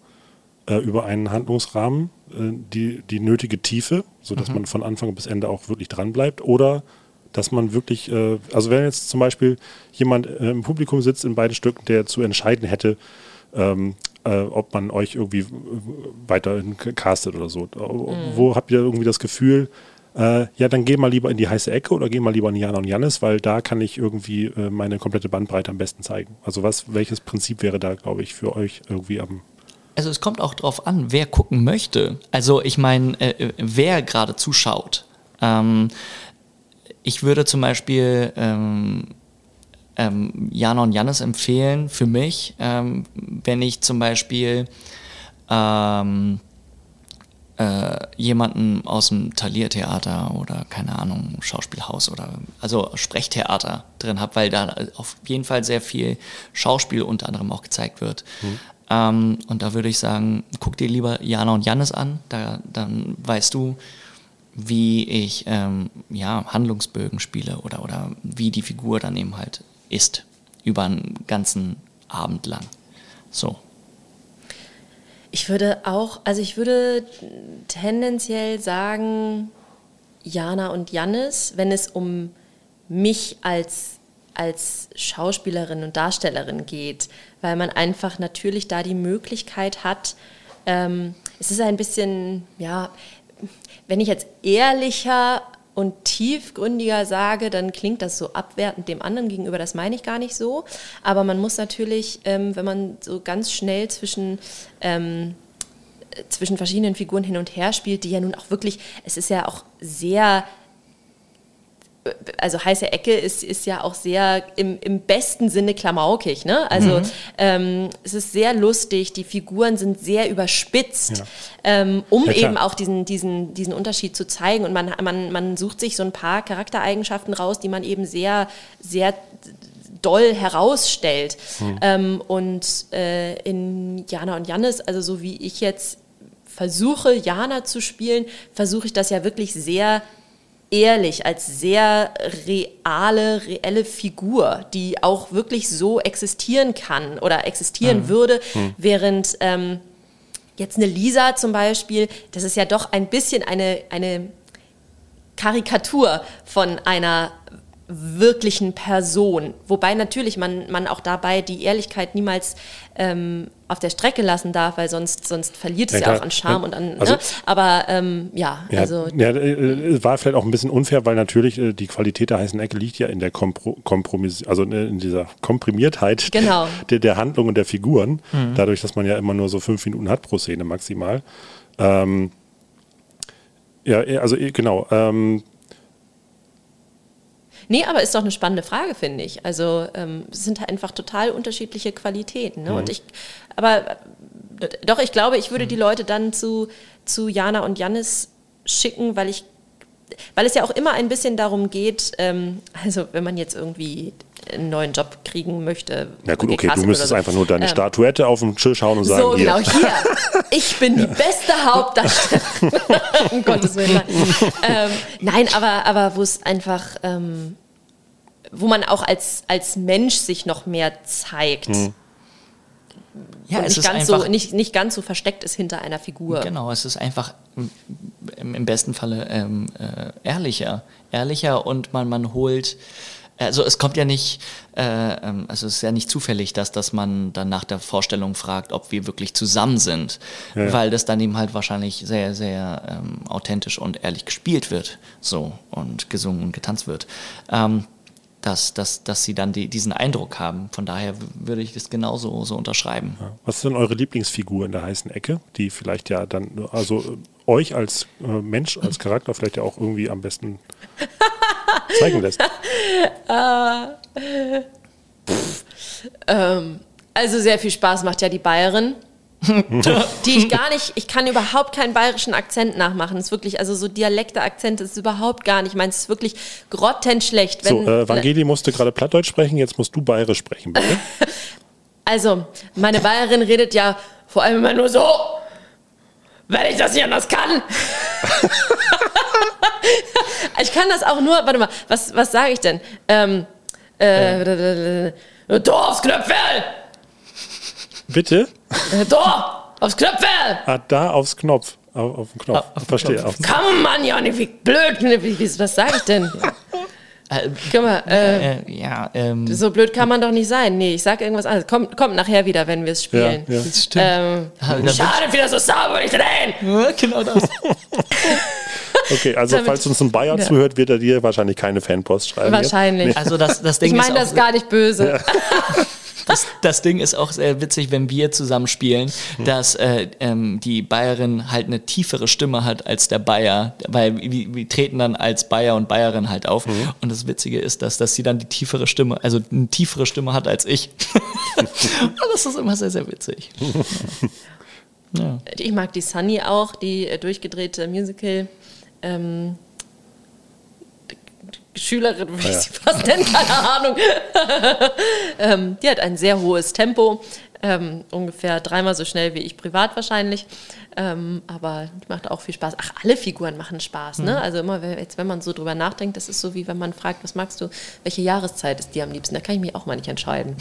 äh, über einen Handlungsrahmen äh, die, die nötige Tiefe, sodass man von Anfang bis Ende auch wirklich dran bleibt oder dass man wirklich, äh, also wenn jetzt zum Beispiel jemand äh, im Publikum sitzt in beiden Stücken, der zu entscheiden hätte, ähm, äh, ob man euch irgendwie weiterhin castet oder so. Äh, Wo habt ihr irgendwie das Gefühl, äh, ja, dann geh mal lieber in die heiße Ecke oder geh mal lieber in Jana und Jannis, weil da kann ich irgendwie äh, meine komplette Bandbreite am besten zeigen. Also was, welches Prinzip wäre da, glaube ich, für euch irgendwie am Also es kommt auch drauf an, wer gucken möchte. Also ich meine, äh, äh, wer gerade zuschaut. Ähm, ich würde zum Beispiel ähm, ähm, Jana und Jannis empfehlen für mich, ähm, wenn ich zum Beispiel ähm, äh, jemanden aus dem Taliertheater oder keine Ahnung, Schauspielhaus oder also Sprechtheater drin habe, weil da auf jeden Fall sehr viel Schauspiel unter anderem auch gezeigt wird. Ähm, und da würde ich sagen, guck dir lieber Jana und Jannis an, da, dann weißt du, wie ich ähm, ja, Handlungsbögen spiele oder, oder wie die Figur dann eben halt ist, über einen ganzen Abend lang. So. Ich würde auch, also ich würde tendenziell sagen, Jana und Jannis, wenn es um mich als, als Schauspielerin und Darstellerin geht, weil man einfach natürlich da die Möglichkeit hat, ähm, es ist ein bisschen, ja, wenn ich jetzt ehrlicher und tiefgründiger sage, dann klingt das so abwertend dem anderen gegenüber. Das meine ich gar nicht so. Aber man muss natürlich, ähm, wenn man so ganz schnell zwischen ähm, zwischen verschiedenen Figuren hin und her spielt, die ja nun auch wirklich, es ist ja auch sehr also heiße Ecke ist, ist ja auch sehr im, im besten Sinne klamaukig. Ne? Also mhm. ähm, es ist sehr lustig, die Figuren sind sehr überspitzt, ja. ähm, um ja, eben auch diesen, diesen, diesen Unterschied zu zeigen. Und man, man, man sucht sich so ein paar Charaktereigenschaften raus, die man eben sehr, sehr doll herausstellt. Mhm. Ähm, und äh, in Jana und Jannis, also so wie ich jetzt versuche, Jana zu spielen, versuche ich das ja wirklich sehr ehrlich, als sehr reale, reelle Figur, die auch wirklich so existieren kann oder existieren mhm. würde, mhm. während ähm, jetzt eine Lisa zum Beispiel, das ist ja doch ein bisschen eine, eine Karikatur von einer wirklichen Person. Wobei natürlich man, man auch dabei die Ehrlichkeit niemals ähm, auf der Strecke lassen darf, weil sonst, sonst verliert es ja, ja auch an Charme ja, und an. Also, ne? Aber ähm, ja, ja, also. Ja, äh, war vielleicht auch ein bisschen unfair, weil natürlich äh, die Qualität der heißen Ecke liegt ja in der Kompro Kompromiss, also äh, in dieser Komprimiertheit genau. der, der Handlung und der Figuren. Mhm. Dadurch, dass man ja immer nur so fünf Minuten hat pro Szene maximal. Ähm, ja, also genau. Ähm, Nee, aber ist doch eine spannende Frage, finde ich. Also ähm, es sind halt einfach total unterschiedliche Qualitäten. Ne? Mhm. Und ich, aber äh, doch, ich glaube, ich würde mhm. die Leute dann zu, zu Jana und Jannis schicken, weil ich weil es ja auch immer ein bisschen darum geht, ähm, also wenn man jetzt irgendwie einen neuen Job kriegen möchte. Ja gut, okay, du müsstest so. einfach nur deine ähm, Statuette auf den Tisch hauen und sagen, so, hier. genau, hier, ich bin die beste Hauptdarstellerin. um Gottes Willen. Ähm, nein, aber, aber wo es einfach, ähm, wo man auch als, als Mensch sich noch mehr zeigt. Hm. Ja, es nicht, ist ganz einfach, so, nicht, nicht ganz so versteckt ist hinter einer Figur. Genau, es ist einfach im, im besten Falle ähm, äh, ehrlicher. Ehrlicher und man, man holt also es kommt ja nicht, äh, ähm, also es ist ja nicht zufällig, dass, dass man dann nach der Vorstellung fragt, ob wir wirklich zusammen sind, ja. weil das dann eben halt wahrscheinlich sehr, sehr ähm, authentisch und ehrlich gespielt wird, so und gesungen und getanzt wird. Ähm, dass, dass, dass sie dann die, diesen Eindruck haben. Von daher würde ich das genauso so unterschreiben. Ja. Was ist denn eure Lieblingsfigur in der heißen Ecke, die vielleicht ja dann, also äh, euch als äh, Mensch, als Charakter vielleicht ja auch irgendwie am besten zeigen lässt? äh, ähm, also sehr viel Spaß macht ja die Bayerin. die ich gar nicht, ich kann überhaupt keinen bayerischen Akzent nachmachen. Das ist wirklich, also so Dialekte-Akzent ist überhaupt gar nicht. Ich meine, es ist wirklich grottenschlecht. Wenn, so, äh, Vangeli musste gerade Plattdeutsch sprechen, jetzt musst du bayerisch sprechen, bitte. also, meine Bayerin redet ja vor allem immer nur so, wenn ich das nicht anders kann. ich kann das auch nur, warte mal, was, was sage ich denn? Ähm, äh, äh. Dorfsknöpfel! Bitte? Äh, da, aufs Knöpfe! Ah, da aufs Knopf. Auf, auf den Knopf. Ah, auf Verstehe. Knopf. Komm, Mann, Johnny, wie blöd. Wie, wie, was sag ich denn? Äh, Guck mal, äh, äh, ja, ähm, so blöd kann man doch nicht sein. Nee, ich sag irgendwas anderes. Kommt, kommt nachher wieder, wenn wir es spielen. Ja, ja. Das stimmt. Ähm, schade, wieder so sauber nicht drehen. Ja, genau das. Okay, also Damit, falls uns ein Bayer ja. zuhört, wird er dir wahrscheinlich keine Fanpost schreiben. Wahrscheinlich. Jetzt. Also das, das Ding ich meine das gar nicht böse. Das, das, Ding ist auch sehr witzig, wenn wir zusammen spielen, dass äh, ähm, die Bayerin halt eine tiefere Stimme hat als der Bayer, weil wir, wir treten dann als Bayer und Bayerin halt auf. Mhm. Und das Witzige ist, dass, dass sie dann die tiefere Stimme, also eine tiefere Stimme hat als ich. und das ist immer sehr, sehr witzig. Ja. Ja. Ich mag die Sunny auch, die äh, durchgedrehte Musical. Ähm, Schülerin, würde ich sie fast nennen, keine Ahnung. ähm, die hat ein sehr hohes Tempo, ähm, ungefähr dreimal so schnell wie ich privat wahrscheinlich. Ähm, aber die macht auch viel Spaß. Ach, alle Figuren machen Spaß, ne? Also immer, wenn- jetzt, wenn man so drüber nachdenkt, das ist so wie wenn man fragt, was magst du, welche Jahreszeit ist dir am liebsten? Da kann ich mich auch mal nicht entscheiden.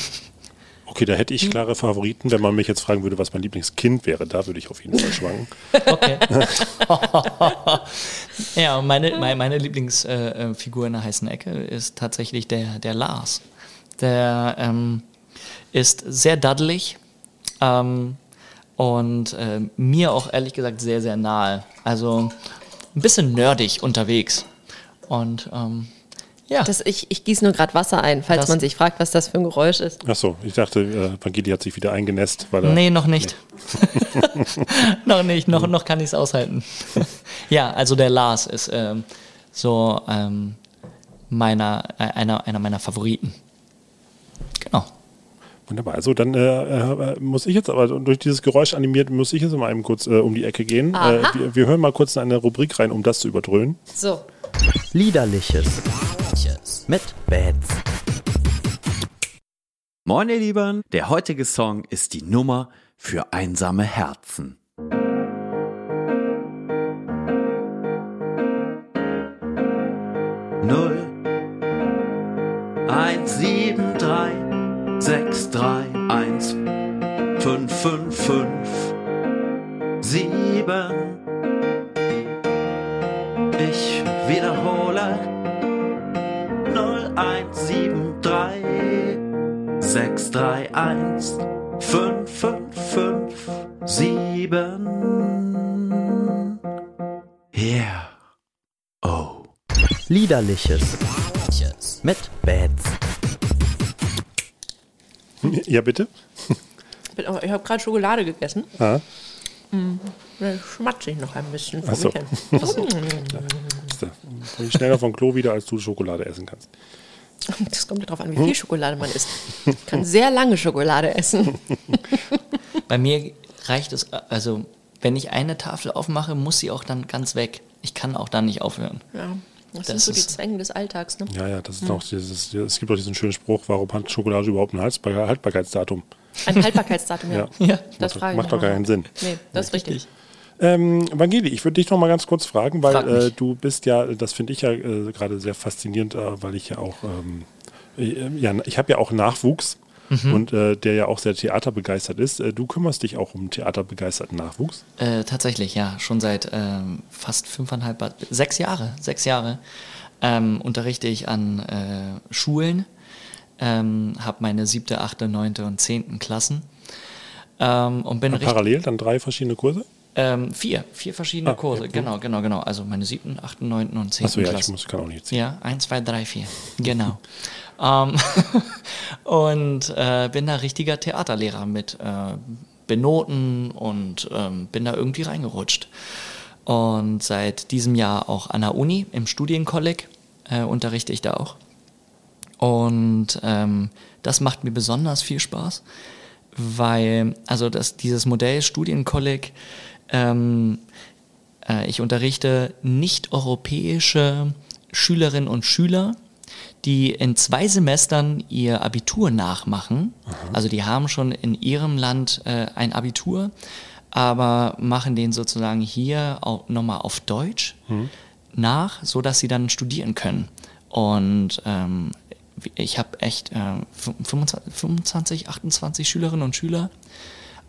Okay, da hätte ich klare Favoriten. Wenn man mich jetzt fragen würde, was mein Lieblingskind wäre, da würde ich auf jeden Fall schwanken. Okay. ja, meine, meine, meine Lieblingsfigur äh, Figur in der heißen Ecke ist tatsächlich der, der Lars. Der ähm, ist sehr daddelig ähm, und äh, mir auch ehrlich gesagt sehr, sehr nahe. Also ein bisschen nerdig unterwegs. Und ähm, ja, Das, ich ich gieße nur gerade Wasser ein, falls Das- man sich fragt, was das für ein Geräusch ist. Achso, ich dachte, äh, Vangeli hat sich wieder eingenässt, weil er. Nee, noch nicht. noch nicht, noch, noch kann ich es aushalten. ja, also der Lars ist ähm, so ähm, meiner, äh, einer, einer meiner Favoriten. Genau. Wunderbar. Also dann äh, äh, muss ich jetzt aber durch dieses Geräusch animiert, muss ich jetzt mal eben kurz äh, um die Ecke gehen. Äh, wir, wir hören mal kurz in eine Rubrik rein, um das zu überdröhnen. So, Liederliches mit Bats. Moin ihr Lieben, der heutige Song ist die Nummer für einsame Herzen. Null, eins, sieben, drei, sechs, drei, eins, fünf, fünf, fünf, sieben. Ich wiederhole, 0173 631 5557. Yeah. Oh. Liederliches. Mit Bats. Ja, bitte? Ich, ich habe gerade Schokolade gegessen. Ah. Hm, Dann schmatze ich noch ein bisschen. Ach so. Ach. Mm. Ist da- Komm ich schneller vom Klo wieder, als du Schokolade essen kannst. Das kommt ja darauf an, wie viel Schokolade man isst. Ich kann sehr lange Schokolade essen. Bei mir reicht es, also wenn ich eine Tafel aufmache, muss sie auch dann ganz weg. Ich kann auch dann nicht aufhören. Ja, das, Das sind so die Zwänge des Alltags. Ne? Ja, ja, das ist auch dieses, es gibt auch diesen schönen Spruch, warum hat Schokolade überhaupt ein Haltbar Haltbarkeitsdatum? Ein Haltbarkeitsdatum, ja. Ja. Ja. Das macht frage macht doch keinen Sinn. Nee, das ist richtig. Ähm, Vangeli, ich würde dich noch mal ganz kurz fragen, weil äh, du bist ja, das finde ich ja äh, gerade sehr faszinierend, äh, weil ich ja auch, ähm, äh, ja, ich habe ja auch Nachwuchs Mhm. und äh, der ja auch sehr theaterbegeistert ist. Äh, du kümmerst dich auch um theaterbegeisterten Nachwuchs. Tatsächlich, ja. Schon seit ähm, fast fünfeinhalb, sechs Jahre, sechs Jahre ähm, unterrichte ich an Schulen, ähm, habe meine siebte, achte, neunte und zehnten Klassen ähm, und bin richtig, Parallel dann drei verschiedene Kurse? Ähm, vier, vier verschiedene Ah, Kurse, ja. genau, genau, genau. Also meine siebten, achten, neunten und zehnten Achso, ja, ich Klassen. muss, kann auch nicht ziehen. Ja, eins, zwei, drei, vier. Genau. ähm, und äh, bin da richtiger Theaterlehrer mit äh, Benoten und ähm, bin da irgendwie reingerutscht. Und seit diesem Jahr auch an der Uni im Studienkolleg äh, unterrichte ich da auch. Und ähm, das macht mir besonders viel Spaß, weil, also das, dieses Modell Studienkolleg, ähm, äh, ich unterrichte nicht-europäische Schülerinnen und Schüler, die in zwei Semestern ihr Abitur nachmachen. Also die haben schon in ihrem Land äh, ein Abitur, aber machen den sozusagen hier auch nochmal auf Deutsch nach, so dass sie dann studieren können. Und ähm, ich habe echt äh, 25, 25, 28 Schülerinnen und Schüler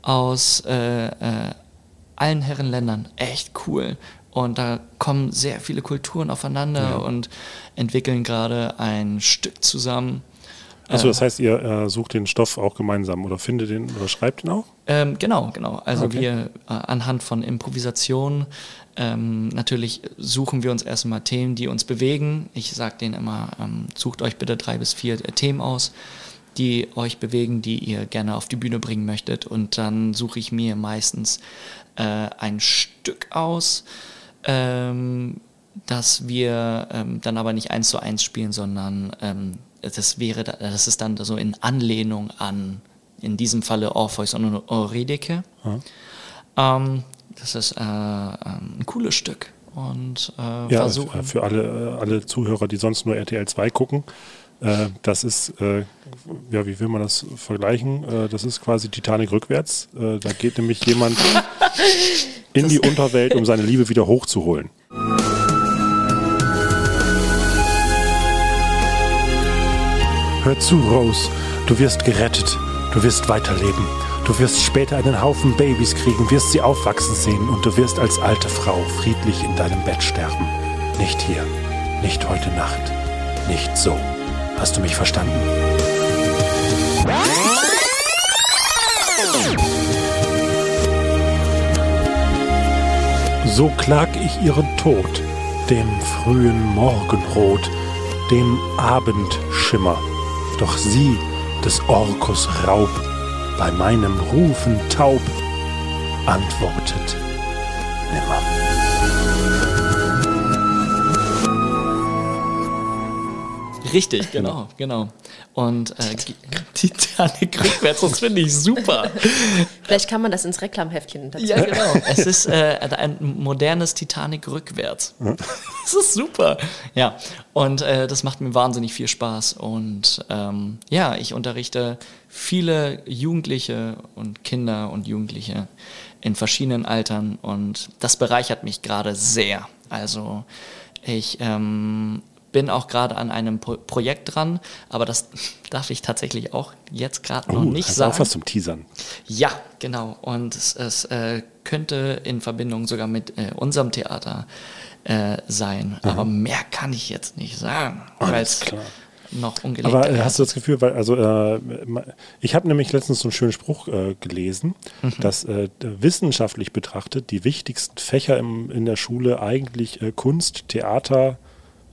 aus äh, äh, allen Herrenländern. Echt cool. Und da kommen sehr viele Kulturen aufeinander und entwickeln gerade ein Stück zusammen. Achso, das heißt, ihr äh, sucht den Stoff auch gemeinsam oder findet den oder schreibt ihn auch? Ähm, genau, genau. Also Okay. wir äh, anhand von Improvisation ähm, natürlich suchen wir uns erstmal Themen, die uns bewegen. Ich sage denen immer, ähm, sucht euch bitte drei bis vier äh, Themen aus, die euch bewegen, die ihr gerne auf die Bühne bringen möchtet. Und dann suche ich mir meistens äh, ein Stück aus, ähm, das wir ähm, dann aber nicht eins zu eins spielen, sondern ähm, das wäre, da- das ist dann so in Anlehnung an, in diesem Falle Orpheus und Eurydike. Ähm, das ist äh, ähm, ein cooles Stück und äh, Ja, versuchen. für alle, äh, alle Zuhörer, die sonst nur RTL 2 gucken, äh, das ist, äh, ja, wie will man das vergleichen? Äh, das ist quasi Titanic rückwärts. Äh, da geht nämlich jemand in die Unterwelt, um seine Liebe wieder hochzuholen. Hör zu, Rose. Du wirst gerettet. Du wirst weiterleben. Du wirst später einen Haufen Babys kriegen, wirst sie aufwachsen sehen und du wirst als alte Frau friedlich in deinem Bett sterben. Nicht hier. Nicht heute Nacht. Nicht so. Hast du mich verstanden? So klag ich ihren Tod, dem frühen Morgenrot, dem Abendschimmer. Doch sie, des Orkus Raub, bei meinem Rufen taub, antwortet nimmer. Richtig, genau, genau. Und äh, Titanic rückwärts, das finde ich super. Vielleicht kann man das ins Reklamheftchen dazu. Ja, genau. Es ist äh, ein modernes Titanic rückwärts. Das ist super. Ja, und äh, das macht mir wahnsinnig viel Spaß. Und ähm, ja, ich unterrichte viele Jugendliche und Kinder und Jugendliche in verschiedenen Altern und das bereichert mich gerade sehr. Also ich ähm, bin auch gerade an einem Pro Projekt dran, aber das darf ich tatsächlich auch jetzt gerade noch Oh, nicht hast sagen. auch was zum Teasern. Ja, genau. Und es, es äh, könnte in Verbindung sogar mit äh, unserem Theater äh, sein. Aber mehr kann ich jetzt nicht sagen, Alles es klar. noch ungelegt Aber äh, hast du das Gefühl, weil, also, äh, ich habe nämlich letztens so einen schönen Spruch äh, gelesen, Mhm. dass äh, wissenschaftlich betrachtet die wichtigsten Fächer im, in der Schule eigentlich äh, Kunst, Theater,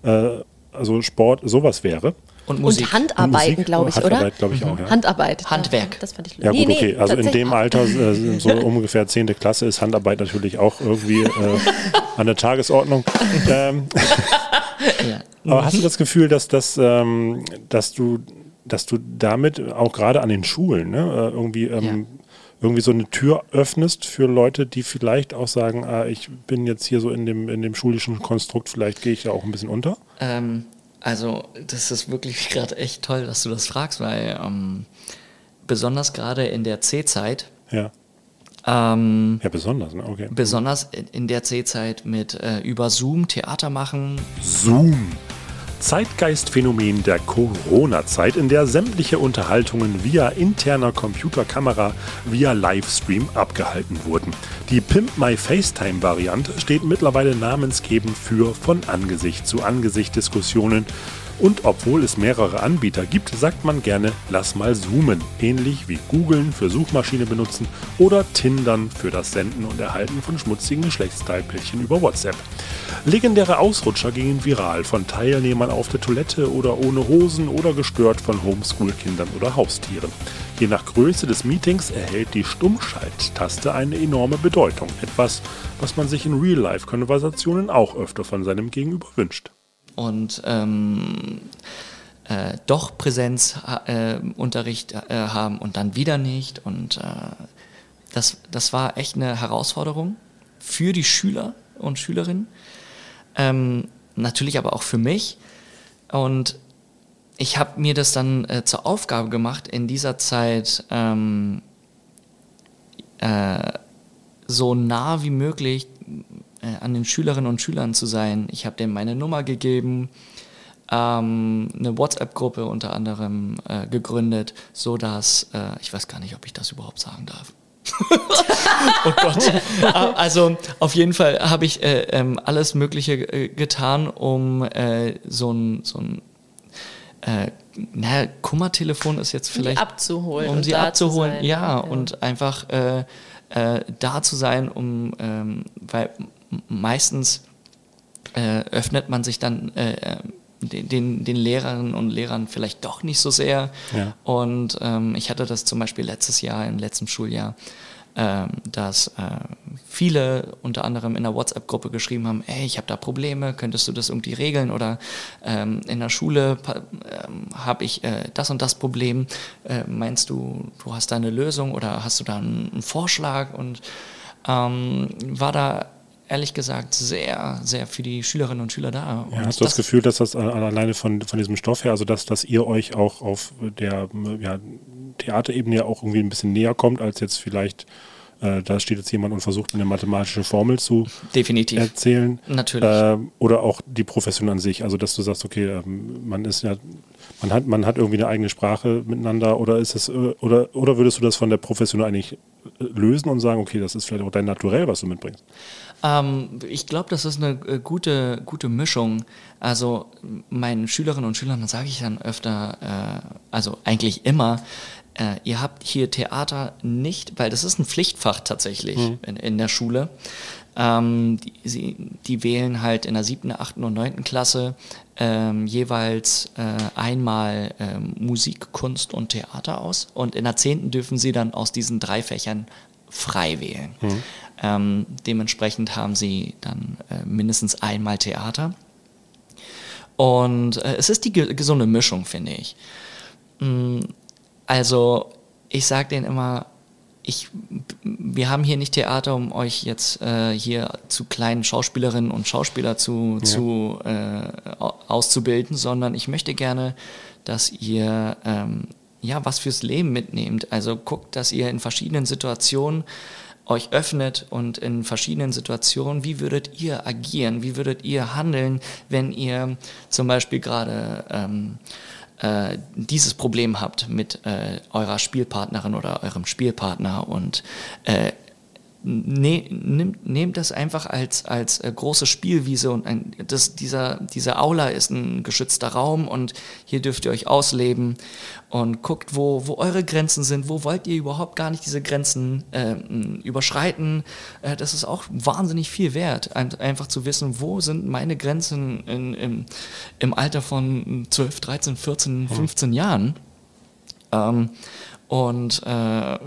äh, also Sport, sowas wäre. Und Musik. Und Handarbeiten, glaube ich, Handarbeit, oder? glaube ich auch, ja. Handarbeit. Handwerk. Das fand ich Ja nee, gut, nee, okay. Also in dem Alter, äh, so ungefähr 10. Klasse, ist Handarbeit natürlich auch irgendwie äh, an der Tagesordnung. Ähm, Ja. aber hast du das Gefühl, dass, das, ähm, dass, du, dass du damit auch gerade an den Schulen ne, äh, irgendwie, ähm, irgendwie so eine Tür öffnest für Leute, die vielleicht auch sagen, ah, ich bin jetzt hier so in dem, in dem schulischen Konstrukt, vielleicht gehe ich ja auch ein bisschen unter? Ähm, also, das ist wirklich gerade echt toll, dass du das fragst, weil ähm, besonders gerade in der C-Zeit, Ja, ähm, ja besonders. Ne? Okay. besonders in- der C-Zeit mit äh, über Zoom Theater machen, Zoom. Zeitgeistphänomen der Corona-Zeit, in der sämtliche Unterhaltungen via interner Computerkamera via Livestream abgehalten wurden. Die Pimp My FaceTime-Variante steht mittlerweile namensgebend für von Angesicht zu Angesicht Diskussionen. Und obwohl es mehrere Anbieter gibt, sagt man gerne, lass mal zoomen. Ähnlich wie googeln für Suchmaschine benutzen oder Tindern für das Senden und Erhalten von schmutzigen Geschlechtsteilbildchen über WhatsApp. Legendäre Ausrutscher gingen viral von Teilnehmern auf der Toilette oder ohne Hosen oder gestört von Homeschool-Kindern oder Haustieren. Je nach Größe des Meetings erhält die Stummschalttaste eine enorme Bedeutung. Etwas, was man sich in Real-Life-Konversationen auch öfter von seinem Gegenüber wünscht. Und ähm, äh, doch Präsenzunterricht äh, äh, haben und dann wieder nicht. Und äh, das, das war echt eine Herausforderung für die Schüler und Schülerinnen. Ähm, natürlich aber auch für mich. Und ich habe mir das dann äh, zur Aufgabe gemacht, in dieser Zeit ähm, äh, so nah wie möglich äh, an den Schülerinnen und Schülern zu sein. Ich habe denen meine Nummer gegeben, ähm, eine WhatsApp-Gruppe unter anderem äh, gegründet, so dass äh, ich weiß gar nicht, ob ich das überhaupt sagen darf. oh Gott. Ah, Also auf jeden Fall habe ich äh, ähm, alles Mögliche äh, getan, um äh, so ein, so ein äh, naja, Kummertelefon ist jetzt Um die vielleicht abzuholen um sie abzuholen, ja, ja. und einfach äh, äh, da zu sein, um ähm, weil meistens äh, öffnet man sich dann äh, äh, den, den, Lehrerinnen und Lehrern vielleicht doch nicht so sehr. Ja. Und ähm, ich hatte das zum Beispiel letztes Jahr, im letzten Schuljahr, ähm, dass äh, viele unter anderem in der WhatsApp-Gruppe geschrieben haben, ey, ich habe da Probleme, könntest du das irgendwie regeln? Oder ähm, in der Schule ähm, habe ich äh, das und das Problem. Äh, meinst du, du hast da eine Lösung oder hast du da einen, einen Vorschlag? Und ähm, war da ehrlich gesagt sehr, sehr für die Schülerinnen und Schüler da. Ja, und hast du das, Gefühl, dass das äh, alleine von, von diesem Stoff her, also dass, dass ihr euch auch auf der ja, Theaterebene ja auch irgendwie ein bisschen näher kommt, als jetzt vielleicht, äh, da steht jetzt jemand und versucht eine mathematische Formel zu Definitiv. erzählen. Natürlich. Äh, oder auch die Profession an sich, also dass du sagst, okay, ähm, man ist ja, man hat, man hat irgendwie eine eigene Sprache miteinander oder ist es, äh, oder, oder würdest du das von der Profession eigentlich äh, lösen und sagen, okay, das ist vielleicht auch dein Naturell, was du mitbringst? Ähm, ich glaube, das ist eine äh, gute, gute Mischung. Also meinen Schülerinnen und Schülern sage ich dann öfter, äh, also eigentlich immer, äh, ihr habt hier Theater nicht, weil das ist ein Pflichtfach tatsächlich Mhm. in, in der Schule. Ähm, die, sie, die wählen halt in der siebten, achten und neunten Klasse ähm, jeweils äh, einmal ähm, Musik, Kunst und Theater aus. Und in der zehnten dürfen sie dann aus diesen drei Fächern frei wählen. Ähm, dementsprechend haben sie dann äh, mindestens einmal Theater. Und äh, es ist die ge gesunde Mischung, finde ich. Mm, Also, ich sage denen immer, ich, wir haben hier nicht Theater, um euch jetzt äh, hier zu kleinen Schauspielerinnen und Schauspieler zu, Ja. zu äh, au- auszubilden, sondern ich möchte gerne, dass ihr ähm, ja was fürs Leben mitnehmt. Also guckt, dass ihr in verschiedenen Situationen euch öffnet und in verschiedenen Situationen, wie würdet ihr agieren, wie würdet ihr handeln, wenn ihr zum Beispiel gerade ähm, äh, dieses Problem habt mit äh, eurer Spielpartnerin oder eurem Spielpartner und äh, ne, nehmt, nehmt das einfach als, als äh, große Spielwiese und ein, das, dieser, diese Aula ist ein geschützter Raum und hier dürft ihr euch ausleben und guckt, wo, wo eure Grenzen sind, wo wollt ihr überhaupt gar nicht diese Grenzen äh, überschreiten. Äh, das ist auch wahnsinnig viel wert, ein, einfach zu wissen, wo sind meine Grenzen in, im, im Alter von 12, 13, 14, 15 Jahren. Ähm, und äh,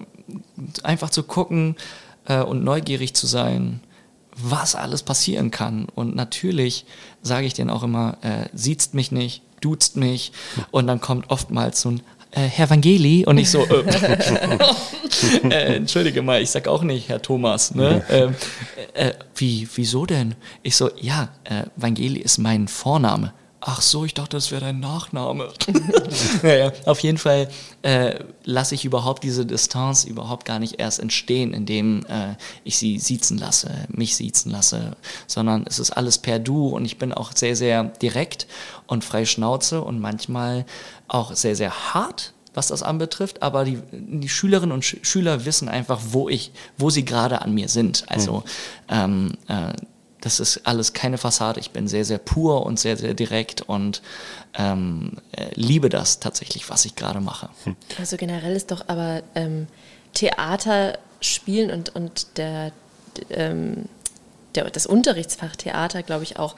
einfach zu gucken äh, und neugierig zu sein, was alles passieren kann. Und natürlich sage ich denen auch immer, äh, siezt mich nicht, duzt mich. Und dann kommt oftmals so ein äh, Herr Vangeli und ich so, äh, äh, entschuldige mal, ich sag auch nicht Herr Thomas. Ne? Ähm, äh, wie, wieso denn? Ich so, ja, äh, Vangeli ist mein Vorname. Ach so, ich dachte, das wäre dein Nachname. naja, auf jeden Fall äh, lasse ich überhaupt diese Distanz überhaupt gar nicht erst entstehen, indem äh, ich sie siezen lasse, mich siezen lasse, sondern es ist alles per Du und ich bin auch sehr, sehr direkt und frei Schnauze und manchmal auch sehr, sehr hart, was das anbetrifft, aber die, die Schülerinnen und Sch Schüler wissen einfach, wo ich, wo sie gerade an mir sind. Also ähm, äh, das ist alles keine Fassade. Ich bin sehr, sehr pur und sehr, sehr direkt und ähm, äh, liebe das tatsächlich, was ich gerade mache. Also generell ist doch aber ähm, Theater spielen und, und der, ähm, der, das Unterrichtsfach Theater, glaube ich, auch,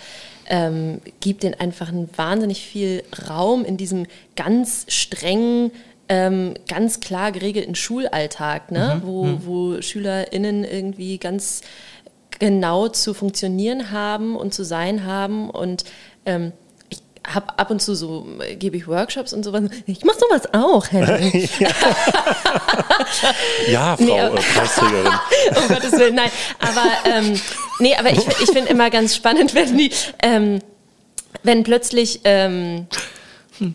ähm, gibt den einfach einen wahnsinnig viel Raum in diesem ganz strengen, ähm, ganz klar geregelten Schulalltag, ne? wo, wo SchülerInnen irgendwie ganz genau zu funktionieren haben und zu sein haben und ähm, ich habe ab und zu so, äh, gebe ich Workshops und sowas. Ich mache sowas auch, Henry. Ja, Frau Nee, äh, Preisträgerin. um Gottes Willen, nein. Aber, ähm, nee, aber ich, ich finde immer ganz spannend, wenn die, ähm, wenn plötzlich ähm,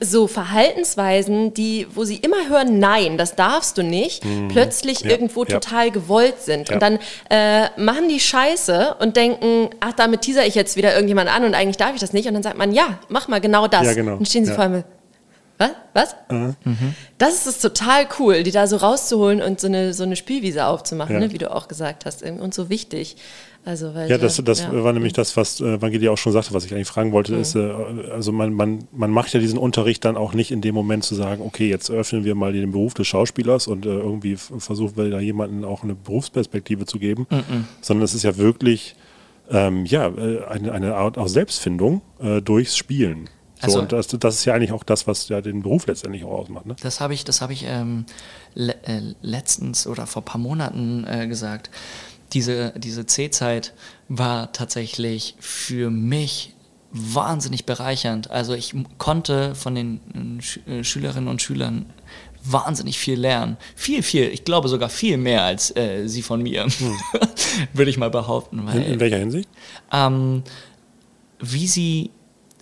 so Verhaltensweisen, die, wo sie immer hören, nein, das darfst du nicht, plötzlich Ja, irgendwo ja. total gewollt sind. Ja. Und dann äh, machen die Scheiße und denken, ach, damit teaser ich jetzt wieder irgendjemand an und eigentlich darf ich das nicht. Und dann sagt man, ja, mach mal genau das. Ja, genau. Und stehen sie Ja. vor allem, was? Was? Das ist es total cool, die da so rauszuholen und so eine, so eine Spielwiese aufzumachen, Ja. ne, wie du auch gesagt hast. Und so wichtig. Also, weil Ja, das, da- das ja. war nämlich das, was äh, Vangeli auch schon sagte, was ich eigentlich fragen wollte, ist, äh, also man, man, man macht ja diesen Unterricht dann auch nicht in dem Moment zu sagen, okay, jetzt öffnen wir mal den Beruf des Schauspielers und äh, irgendwie versuchen wir da jemanden auch eine Berufsperspektive zu geben, sondern es ist ja wirklich ähm, ja, äh, eine, eine Art auch Selbstfindung äh, durchs Spielen. So, Also- und das, das ist ja eigentlich auch das, was ja den Beruf letztendlich auch ausmacht. Ne? Das habe ich, das habe ich ähm, le äh, letztens oder vor ein paar Monaten äh, gesagt. Diese, diese C-Zeit war tatsächlich für mich wahnsinnig bereichernd. Also ich konnte von den Sch äh, Schülerinnen und Schülern wahnsinnig viel lernen. Viel, viel, ich glaube sogar viel mehr als äh, sie von mir, würde ich mal behaupten. Weil, Hm. In, in welcher Hinsicht? ähm, wie sie,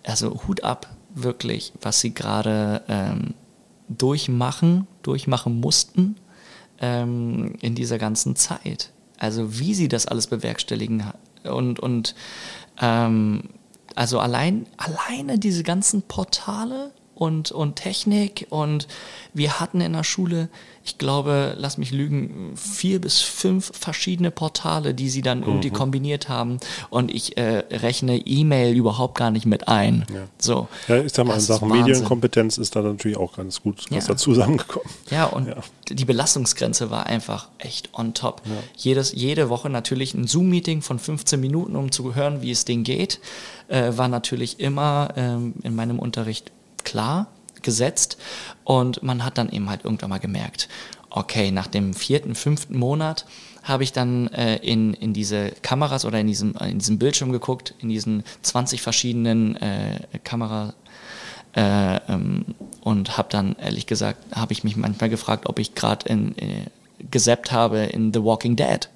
also Hut ab, wirklich, was sie gerade ähm, durchmachen, durchmachen mussten ähm, in dieser ganzen Zeit. Also wie sie das alles bewerkstelligen und, und ähm, also allein, alleine diese ganzen Portale und, und Technik und wir hatten in der Schule, ich glaube, lass mich lügen, vier bis fünf verschiedene Portale, die sie dann irgendwie kombiniert haben und ich äh, rechne E-Mail überhaupt gar nicht mit ein. So. Ja, ich sag mal, in Das ist Sachen. Medienkompetenz ist da natürlich auch ganz gut was Ja. da zusammengekommen. Ja, und Ja. die Belastungsgrenze war einfach echt on top. Jedes, jede Woche natürlich ein Zoom-Meeting von 15 Minuten, um zu hören, wie es denen geht, äh, war natürlich immer ähm, in meinem Unterricht klar gesetzt. Und man hat dann eben halt irgendwann mal gemerkt, okay, nach dem vierten, fünften Monat habe ich dann äh, in, in diese Kameras oder in diesem, in diesem Bildschirm geguckt, in diesen 20 verschiedenen äh, Kamera, äh, ähm, und habe dann ehrlich gesagt, habe ich mich manchmal gefragt, ob ich gerade in äh, gesappt habe in The Walking Dead,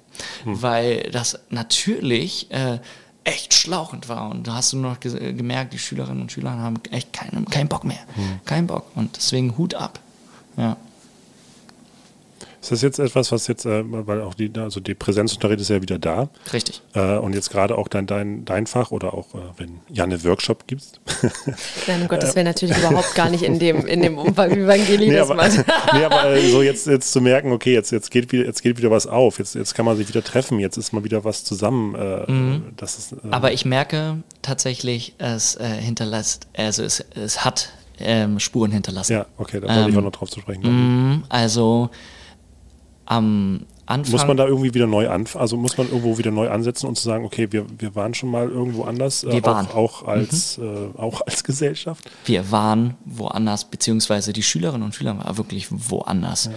weil das natürlich äh, echt schlauchend war und da hast du nur noch ge gemerkt, die Schülerinnen und Schüler haben echt keinen keinen Bock mehr, keinen Bock und deswegen Hut ab. Ja. Ist das jetzt etwas, was jetzt, äh, weil auch die, also die Präsenzunterricht ist ja wieder da. Richtig. Äh, und jetzt gerade auch dein, dein, dein Fach oder auch, äh, wenn Janne Workshop gibst. Nein, um Gottes Willen natürlich überhaupt gar nicht in dem, in dem Umfang, wie nee, das aber, macht. nee, aber äh, so jetzt, jetzt zu merken, okay, jetzt, jetzt, geht wieder, jetzt geht wieder was auf, jetzt, jetzt kann man sich wieder treffen, jetzt ist mal wieder was zusammen. Äh, das ist, äh, Aber ich merke tatsächlich, es äh, hinterlässt, also es, es hat ähm, Spuren hinterlassen. ja, okay, da wollte ich Ähm, auch noch drauf zu sprechen. Mm, Also am Anfang. Muss man da irgendwie wieder neu anfangen, also muss man irgendwo wieder neu ansetzen und zu sagen, okay, wir, wir waren schon mal irgendwo anders, äh, Wir waren. Auch, auch, als, äh, auch als Gesellschaft. wir waren woanders, beziehungsweise die Schülerinnen und Schüler waren wirklich woanders.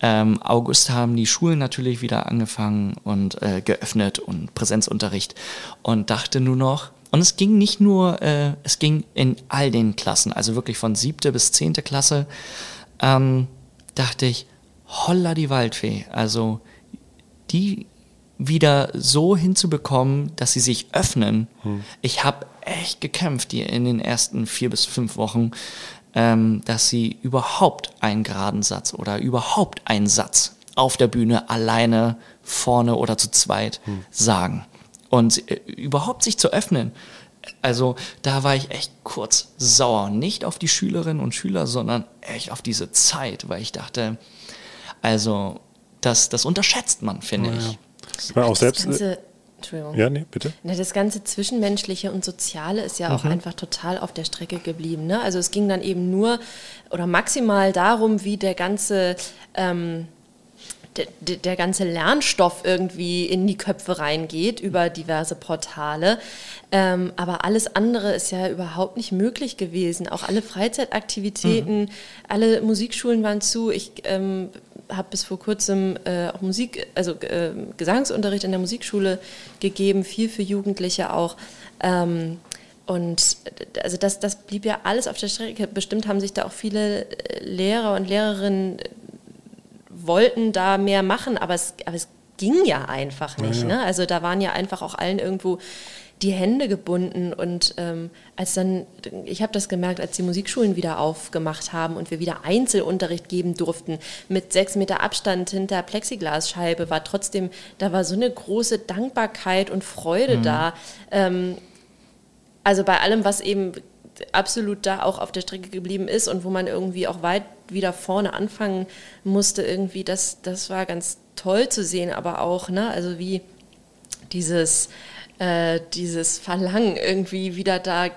Ähm, August haben die Schulen natürlich wieder angefangen und äh, geöffnet und Präsenzunterricht und dachte nur noch, und es ging nicht nur, äh, es ging in all den Klassen, also wirklich von siebte bis zehnte Klasse, ähm, dachte ich, holla die Waldfee, also die wieder so hinzubekommen, dass sie sich öffnen. Ich habe echt gekämpft die in den ersten vier bis fünf Wochen, ähm, dass sie überhaupt einen geraden Satz oder überhaupt einen Satz auf der Bühne alleine vorne oder zu zweit sagen. Und äh, überhaupt sich zu öffnen. Also da war ich echt kurz sauer, nicht auf die Schülerinnen und Schüler, sondern echt auf diese Zeit, weil ich dachte, also das, das unterschätzt man, finde ich. Ich meine, auch selbst. das ganze, Entschuldigung. ja, nee, bitte. Na, das ganze Zwischenmenschliche und Soziale ist ja auch einfach total auf der Strecke geblieben. Ne? Also es ging dann eben nur oder maximal darum, wie der ganze, ähm, der, der, ganze Lernstoff irgendwie in die Köpfe reingeht über diverse Portale. Ähm, aber alles andere ist ja überhaupt nicht möglich gewesen. Auch alle Freizeitaktivitäten, alle Musikschulen waren zu. Ich ähm, habe bis vor kurzem äh, auch Musik, also äh, Gesangsunterricht in der Musikschule gegeben, viel für Jugendliche auch. Ähm, und also das, das blieb ja alles auf der Strecke. Bestimmt haben sich da auch viele äh, Lehrer und Lehrerinnen äh, wollten da mehr machen, aber es, aber es ging ja einfach nicht. Ne? Also da waren ja einfach auch allen irgendwo die Hände gebunden und ähm, als dann, ich habe das gemerkt, als die Musikschulen wieder aufgemacht haben und wir wieder Einzelunterricht geben durften mit sechs Meter Abstand hinter Plexiglasscheibe, war trotzdem, da war so eine große Dankbarkeit und Freude da. Ähm, also bei allem, was eben absolut da auch auf der Strecke geblieben ist und wo man irgendwie auch weit wieder vorne anfangen musste, irgendwie, das, das war ganz toll zu sehen, aber auch, ne, also wie dieses, äh, dieses Verlangen, irgendwie wieder da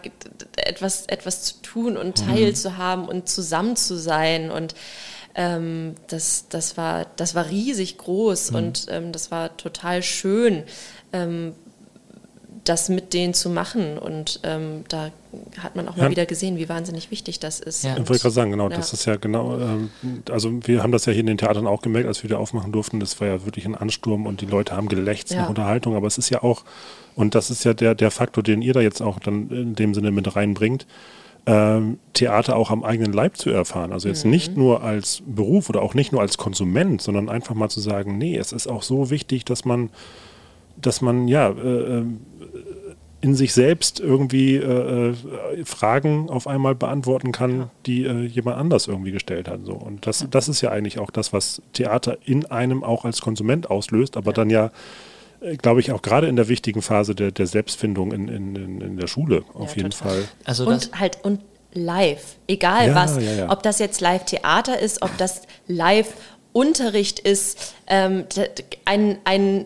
etwas, etwas zu tun und teilzuhaben und zusammen zu sein und ähm, das, das, war, das war riesig groß und ähm, das war total schön. Ähm, das mit denen zu machen. Und ähm, da hat man auch mal Ja. wieder gesehen, wie wahnsinnig wichtig das ist. Ja. Ich wollte gerade sagen, genau, Ja. das ist ja genau, ähm, also wir haben das ja hier in den Theatern auch gemerkt, als wir wieder aufmachen durften, das war ja wirklich ein Ansturm und die Leute haben gelächzt Ja. nach Unterhaltung, aber es ist ja auch, und das ist ja der, der Faktor, den ihr da jetzt auch dann in dem Sinne mit reinbringt, ähm, Theater auch am eigenen Leib zu erfahren. Also jetzt nicht nur als Beruf oder auch nicht nur als Konsument, sondern einfach mal zu sagen, nee, es ist auch so wichtig, dass man, dass man ja äh, äh, in sich selbst irgendwie äh, äh, Fragen auf einmal beantworten kann, die äh, jemand anders irgendwie gestellt hat. So. Und das, das ist ja eigentlich auch das, was Theater in einem auch als Konsument auslöst, aber dann ja, äh, glaube ich, auch gerade in der wichtigen Phase der, der Selbstfindung in, in, in, in der Schule auf Ja, jeden total. Fall. Also und halt und live, egal Ja, was, ja, ja. ob das jetzt Live-Theater ist, ob das Live-Unterricht ist, ähm, ein, ein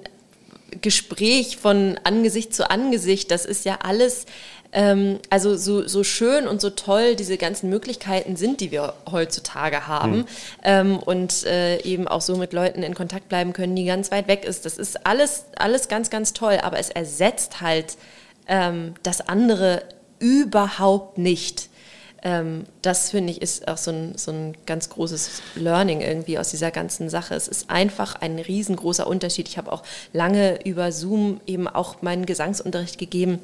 Gespräch von Angesicht zu Angesicht, das ist ja alles, ähm, also so, so schön und so toll diese ganzen Möglichkeiten sind, die wir heutzutage haben ähm, und äh, eben auch so mit Leuten in Kontakt bleiben können, die ganz weit weg ist. Das ist alles, alles ganz, ganz toll, aber es ersetzt halt ähm, das andere überhaupt nicht. Ähm, das finde ich ist auch so ein, so ein ganz großes Learning irgendwie aus dieser ganzen Sache. Es ist einfach ein riesengroßer Unterschied. Ich habe auch lange über Zoom eben auch meinen Gesangsunterricht gegeben.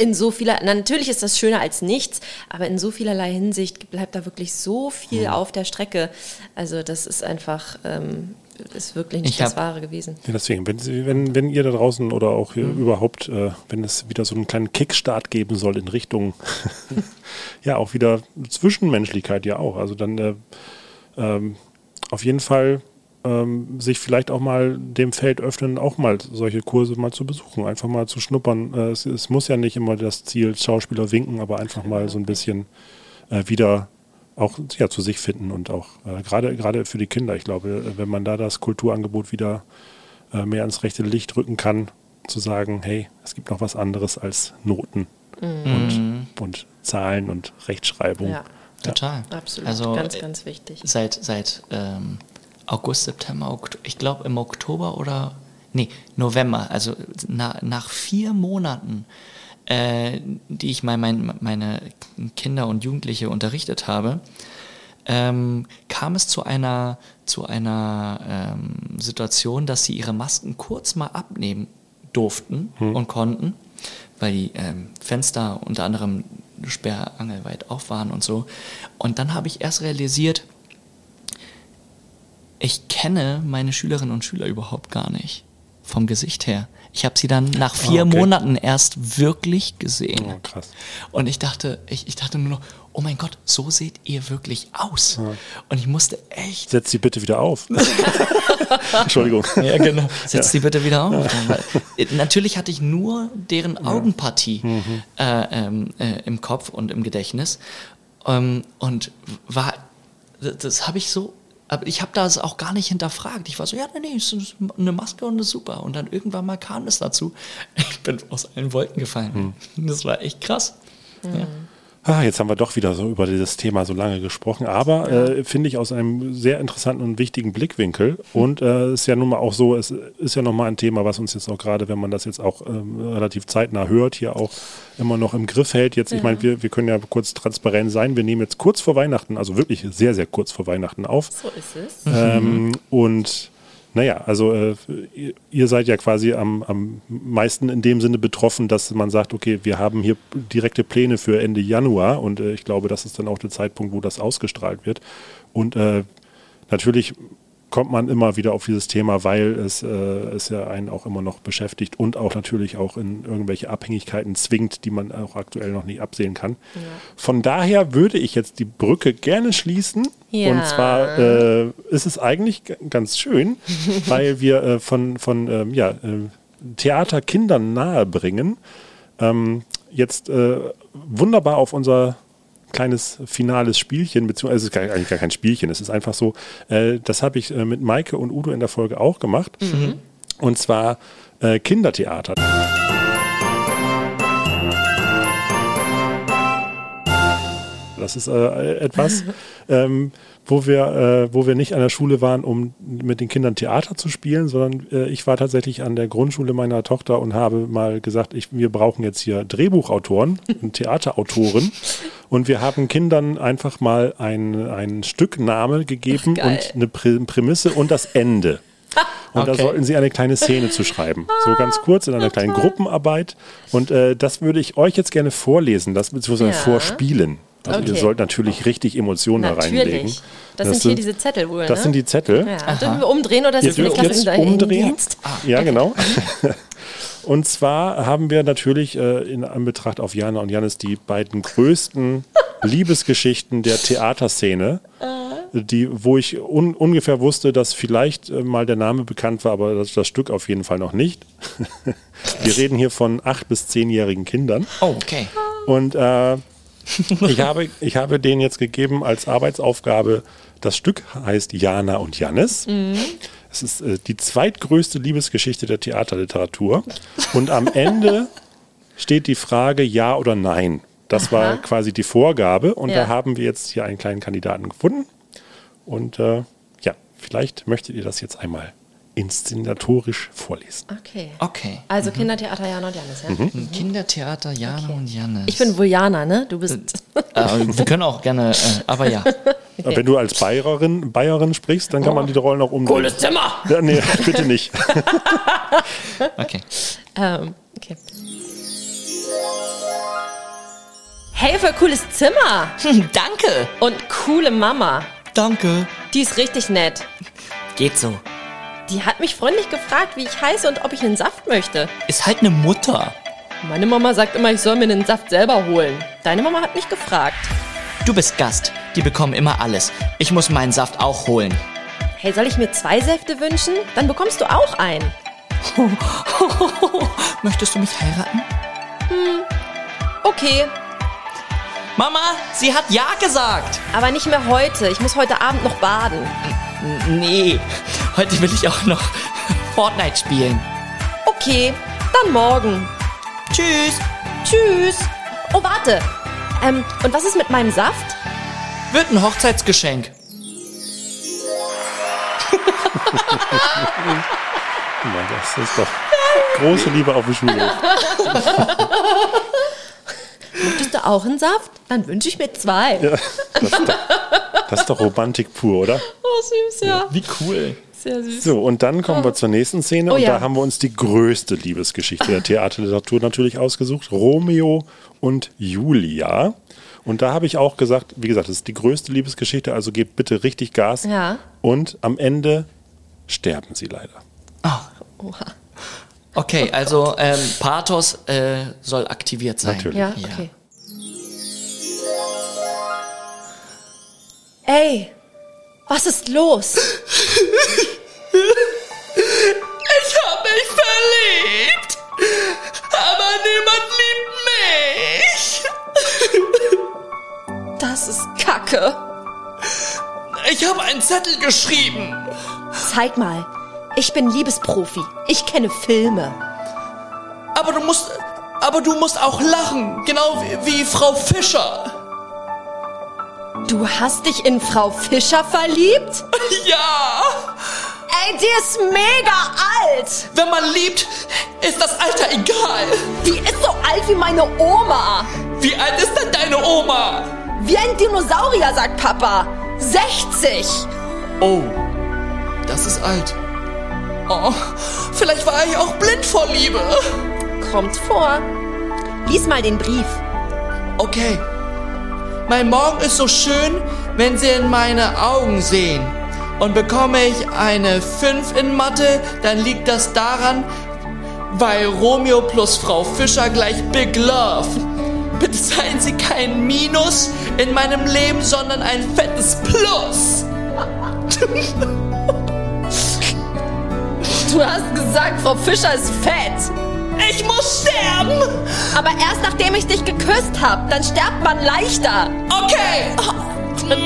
In so vieler, na, natürlich ist das schöner als nichts, aber in so vielerlei Hinsicht bleibt da wirklich so viel auf der Strecke. Also das ist einfach, ähm, ist wirklich nicht Ich das hab- Wahre gewesen. Ja, deswegen, wenn, wenn, wenn ihr da draußen oder auch hier überhaupt, äh, wenn es wieder so einen kleinen Kickstart geben soll in Richtung, ja, auch wieder Zwischenmenschlichkeit ja auch. Also dann äh, ähm, auf jeden Fall ähm, sich vielleicht auch mal dem Feld öffnen, auch mal solche Kurse mal zu besuchen, einfach mal zu schnuppern. Äh, es, es muss ja nicht immer das Ziel Schauspieler winken, aber einfach mal so ein bisschen äh, wieder auch ja, zu sich finden und auch äh, gerade gerade für die Kinder. Ich glaube, wenn man da das Kulturangebot wieder äh, mehr ans rechte Licht rücken kann, zu sagen, hey, es gibt noch was anderes als Noten und, und Zahlen und Rechtschreibung. Ja, total. absolut. Also ganz, ganz wichtig. seit, seit ähm, August, September, Oktober, ich glaube im Oktober oder, nee, November, also na, nach vier Monaten, äh, die ich mal mein, meine Kinder und Jugendliche unterrichtet habe, ähm, kam es zu einer, zu einer ähm, Situation, dass sie ihre Masken kurz mal abnehmen durften und konnten, weil die ähm, Fenster unter anderem sperrangelweit auf waren und so. Und dann habe ich erst realisiert, ich kenne meine Schülerinnen und Schüler überhaupt gar nicht vom Gesicht her. Ich habe sie dann nach vier okay. Monaten erst wirklich gesehen. Oh, krass. Und ich dachte, ich, ich dachte nur noch, oh mein Gott, so seht ihr wirklich aus. Und ich musste echt. Setz sie bitte wieder auf. Entschuldigung. Ja, genau. Setz die bitte wieder auf. Weil, äh, natürlich hatte ich nur deren Augenpartie äh, ähm, äh, im Kopf und im Gedächtnis. Ähm, und war, das, das habe ich so, aber ich habe das auch gar nicht hinterfragt. Ich war so, ja, nee, nee, es ist eine Maske und ist super. Und dann irgendwann mal kam es dazu. Ich bin aus allen Wolken gefallen. Das war echt krass. Ja. Ah, jetzt haben wir doch wieder so über dieses Thema so lange gesprochen, aber äh, finde ich aus einem sehr interessanten und wichtigen Blickwinkel. Und äh, ist ja nun mal auch so, es ist ja nochmal ein Thema, was uns jetzt auch gerade, wenn man das jetzt auch ähm, relativ zeitnah hört, hier auch immer noch im Griff hält. Jetzt, ich meine, wir, wir können ja kurz transparent sein. Wir nehmen jetzt kurz vor Weihnachten, also wirklich sehr, sehr kurz vor Weihnachten auf. So ist es. Ähm, und naja, also äh, ihr, seid ja quasi am, am meisten in dem Sinne betroffen, dass man sagt, okay, wir haben hier direkte Pläne für Ende Januar und äh, ich glaube, das ist dann auch der Zeitpunkt, wo das ausgestrahlt wird. Und äh, natürlich kommt man immer wieder auf dieses Thema, weil es, äh, es ja einen auch immer noch beschäftigt und auch natürlich auch in irgendwelche Abhängigkeiten zwingt, die man auch aktuell noch nicht absehen kann. Von daher würde ich jetzt die Brücke gerne schließen. Ja. Und zwar äh, ist es eigentlich ganz schön, weil wir äh, von, von ähm, ja, äh, Theater Kindern nahebringen. Ähm, jetzt äh, wunderbar auf unser kleines finales Spielchen, beziehungsweise es ist eigentlich gar kein Spielchen, es ist einfach so, äh, das habe ich äh, mit Maike und Udo in der Folge auch gemacht. Und zwar äh, Kindertheater. Das ist äh, etwas, ähm, wo, wir, äh, wo wir nicht an der Schule waren, um mit den Kindern Theater zu spielen, sondern äh, ich war tatsächlich an der Grundschule meiner Tochter und habe mal gesagt, ich, wir brauchen jetzt hier Drehbuchautoren und Theaterautoren. Und wir haben Kindern einfach mal ein, ein Stück Name gegeben Ach, und eine Prä Prämisse und das Ende. Und da Okay. sollten Sie eine kleine Szene zu schreiben. So ganz kurz in einer kleinen Gruppenarbeit. Und äh, das würde ich euch jetzt gerne vorlesen, das beziehungsweise Ja. vorspielen. Also ihr Okay. sollt natürlich richtig Emotionen da reinlegen. Natürlich. Das, sind hier diese Zettel wohl, Das ne? sind die Zettel. ja. Dürfen wir umdrehen oder ist Ihr das eine klassische jetzt umdrehen. Jetzt? Ja, genau. Und zwar haben wir natürlich äh, in Anbetracht auf Jana und Janis die beiden größten Liebesgeschichten der Theaterszene, die, wo ich un ungefähr wusste, dass vielleicht äh, mal der Name bekannt war, aber das, das Stück auf jeden Fall noch nicht. wir reden hier von acht bis zehnjährigen Kindern. Oh, okay. Und äh, ich, habe, ich habe denen jetzt gegeben als Arbeitsaufgabe, das Stück heißt Jana und Jannis. Es ist äh, die zweitgrößte Liebesgeschichte der Theaterliteratur. Und am Ende steht die Frage Ja oder Nein. Das war quasi die Vorgabe. Und Ja. da haben wir jetzt hier einen kleinen Kandidaten gefunden. Und äh, ja, vielleicht möchtet ihr das jetzt einmal inszenatorisch vorlesen. Okay. Okay. Also Kindertheater Jan und Janis, ja? Mhm. Kindertheater Jana und Jannis. Ich bin wohl Jana, ne? Du bist. Äh, wir können auch gerne, äh, aber ja. Aber Wenn du als Bayerin, Bayerin sprichst, dann kann man die Rollen auch umdrehen. Cooles Zimmer! Ja, nee, bitte nicht. Okay. Ähm, okay. Hey, für cooles Zimmer! Hm, danke. Und coole Mama. Danke. Die ist richtig nett. Geht so. Die hat mich freundlich gefragt, wie ich heiße und ob ich einen Saft möchte. Ist halt eine Mutter. Meine Mama sagt immer, ich soll mir den Saft selber holen. Deine Mama hat mich gefragt. Du bist Gast. Die bekommen immer alles. Ich muss meinen Saft auch holen. Hey, soll ich mir zwei Säfte wünschen? Dann bekommst du auch einen. Möchtest du mich heiraten? Okay, Mama, sie hat Ja gesagt. aber nicht mehr heute. Ich muss heute Abend noch baden. Nee, heute will ich auch noch Fortnite spielen. Okay, dann morgen. Tschüss. Tschüss. Oh, warte. Ähm, und was ist mit meinem Saft? Wird ein Hochzeitsgeschenk. Na, das ist doch große Liebe auf dem Schulhof. Möchtest du auch einen Saft? Dann wünsche ich mir zwei. Das ist doch Romantik pur, oder? Oh, süß, ja. Wie cool. Sehr süß. So, und dann kommen wir zur nächsten Szene. Oh und ja. da haben wir uns die größte Liebesgeschichte der Theaterliteratur natürlich ausgesucht. Romeo und Julia. Und da habe ich auch gesagt, wie gesagt, das ist die größte Liebesgeschichte, also gebt bitte richtig Gas. Ja. Und am Ende sterben sie leider. Okay, also ähm, Pathos äh, soll aktiviert sein. Natürlich. Ja, okay. Ey, was ist los? Ich hab mich verliebt, aber niemand liebt mich. Das ist Kacke. Ich habe einen Zettel geschrieben. Zeig mal. Ich bin Liebesprofi. Ich kenne Filme. Aber du musst, aber du musst auch lachen, genau wie, wie Frau Fischer. Du hast dich in Frau Fischer verliebt? Ja, Ey, die ist mega alt. wenn man liebt, ist das Alter egal. Die ist so alt wie meine Oma. Wie alt ist denn deine Oma? Wie ein Dinosaurier, sagt Papa. 60. Oh, das ist alt. Oh, vielleicht war ich auch blind vor Liebe. Kommt vor. Lies mal den Brief. Okay. Mein Morgen ist so schön, wenn Sie in meine Augen sehen. Und bekomme ich eine 5 in Mathe, dann liegt das daran, weil Romeo plus Frau Fischer gleich Big Love. Bitte seien Sie kein Minus in meinem Leben, sondern ein fettes Plus. Du hast gesagt, Frau Fischer ist fett. Ich muss sterben. Aber erst nachdem ich dich geküsst hab, dann sterbt man leichter. Okay.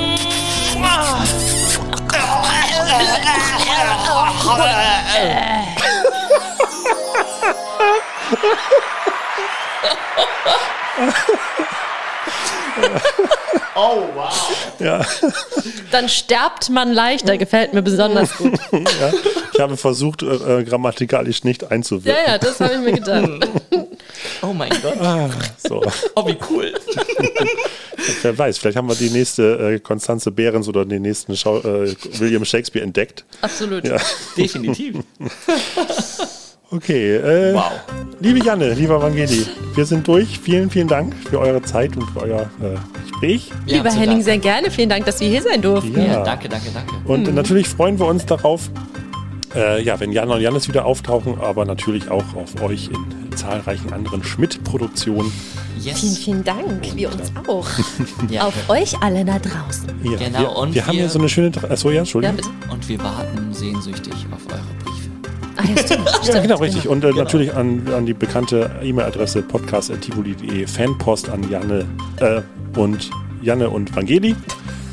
Ja, Dann sterbt man leichter. Gefällt mir besonders gut. ja. Ich habe versucht, äh, äh, grammatikalisch nicht Ja, einzuwirken. ja, das habe ich mir gedacht. Oh mein Gott. So. Oh, wie cool. Wer weiß, vielleicht haben wir die nächste äh, Konstanze Behrens oder den nächsten Schau äh, William Shakespeare entdeckt. Absolut. Ja. Definitiv. Okay, äh, Wow. liebe Janne, lieber Vangeli, wir sind durch. Vielen, vielen Dank für eure Zeit und für euer äh, Gespräch. Ja, Lieber Henning, Dank. sehr gerne. Vielen Dank, dass wir hier sein durften. Ja. Ja, danke, danke, danke. Und natürlich freuen wir uns darauf, äh, ja, wenn Jana und Jannis wieder auftauchen, aber natürlich auch auf euch in zahlreichen anderen Schmidt-Produktionen. Vielen, Yes. vielen Dank. Wir uns auch. Ja. Auf euch alle da draußen. Ja, Genau, wir, und wir haben wir- hier so eine schöne. Achso, ja, Ja, Entschuldigung. Und wir warten sehnsüchtig auf eure Briefe. Ah, ja, stimmt. Ja, genau, richtig. Und äh, Genau. natürlich an, an die bekannte E-Mail-Adresse podcast.tivoli.de Fanpost an Janne äh, und Janne und Vangeli.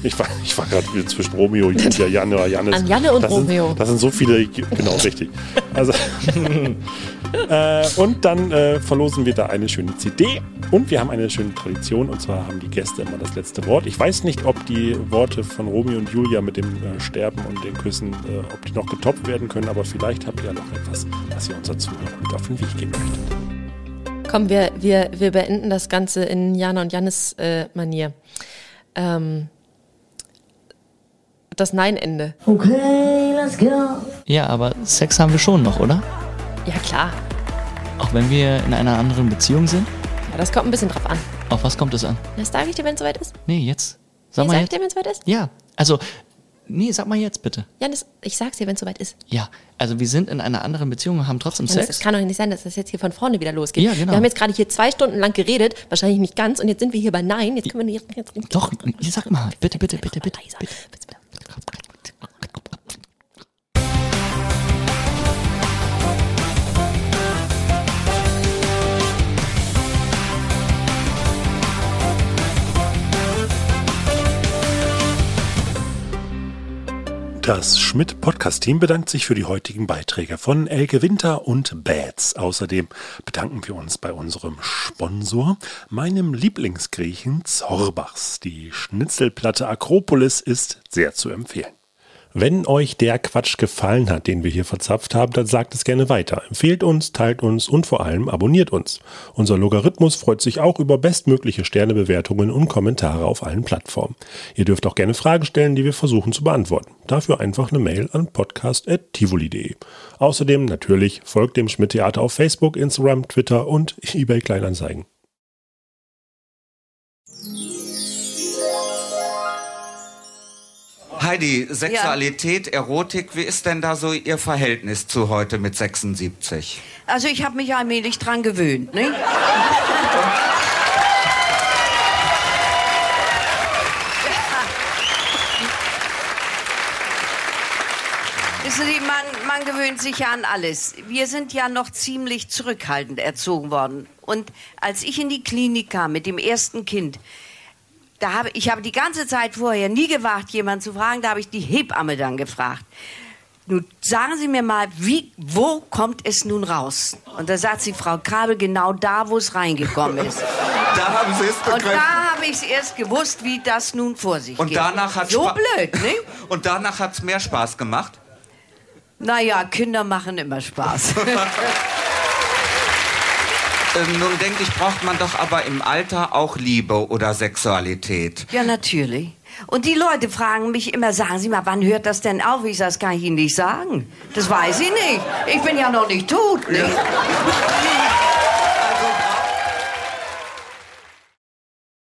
Ich war, ich war gerade wieder zwischen Romeo, Julia, Janne oder Jannis. An Janne und das Romeo. Sind, das sind so viele, genau, richtig. Also, äh, und dann äh, verlosen wir da eine schöne CD. Und wir haben eine schöne Tradition, und zwar haben die Gäste immer das letzte Wort. Ich weiß nicht, ob die Worte von Romeo und Julia mit dem äh, Sterben und den Küssen, äh, ob die noch getoppt werden können, aber vielleicht habt ihr ja noch etwas, was ihr unseren Zuhörern mit auf den Weg geben möchtet. Komm, wir, wir, wir beenden das Ganze in Jana und Jannis äh, Manier. Ähm, das Nein-Ende. Okay, let's go. Ja, aber Sex haben wir schon noch, oder? Ja, klar. Auch wenn wir in einer anderen Beziehung sind? Ja, das kommt ein bisschen drauf an. Auf was kommt es an? Das sage ich dir, wenn es soweit ist. Nee, jetzt. Sag Nee, mal sag ich jetzt. dir, wenn es soweit ist. Ja, also, nee, sag mal jetzt bitte. Janis, ich sag's dir, wenn es soweit ist. Ja, also wir sind in einer anderen Beziehung und haben trotzdem Sex. es kann doch nicht sein, dass das jetzt hier von vorne wieder losgeht. Ja, genau. Wir haben jetzt gerade hier zwei Stunden lang geredet, wahrscheinlich nicht ganz, und jetzt sind wir hier bei Nein. Jetzt können wir nicht. Jetzt, Doch, sag mal, bitte, bitte, bitte, bitte. Leiser. bitte. Das Schmidt-Podcast-Team bedankt sich für die heutigen Beiträge von Elke Winter und Bats. Außerdem bedanken wir uns bei unserem Sponsor, meinem Lieblingsgriechen Zorbachs. Die Schnitzelplatte Akropolis ist sehr zu empfehlen. Wenn euch der Quatsch gefallen hat, den wir hier verzapft haben, dann sagt es gerne weiter. Empfehlt uns, teilt uns und vor allem abonniert uns. Unser Logarithmus freut sich auch über bestmögliche Sternebewertungen und Kommentare auf allen Plattformen. Ihr dürft auch gerne Fragen stellen, die wir versuchen zu beantworten. Dafür einfach eine Mail an podcast.tivoli.de. Außerdem natürlich folgt dem Schmidt-Theater auf Facebook, Instagram, Twitter und eBay Kleinanzeigen. Heidi, Sexualität, Erotik, wie ist denn da so Ihr Verhältnis zu heute mit 76? Also ich habe mich allmählich dran gewöhnt, ne? Wissen Sie, man, man gewöhnt sich ja an alles. Wir sind ja noch ziemlich zurückhaltend erzogen worden. Und als ich in die Klinik kam mit dem ersten Kind, da habe, ich habe die ganze Zeit vorher nie gewagt, jemanden zu fragen. Da habe ich die Hebamme dann gefragt. Nun sagen Sie mir mal, wie, wo kommt es nun raus? Und da sagt sie, Frau Krabel, genau da, wo es reingekommen ist. Da haben Sie es Und begriffen. da habe ich es erst gewusst, wie das nun vor sich Und geht. danach hat so Spa- blöd, ne? Und danach hat es mehr Spaß gemacht? Naja, Kinder machen immer Spaß. Ähm, nun denke ich, braucht man doch aber im Alter auch Liebe oder Sexualität. ja, natürlich. Und die Leute fragen mich immer, sagen Sie mal, wann hört das denn auf? Ich sage, das kann ich Ihnen nicht sagen. Das weiß ich nicht. Ich bin ja noch nicht tot, ne?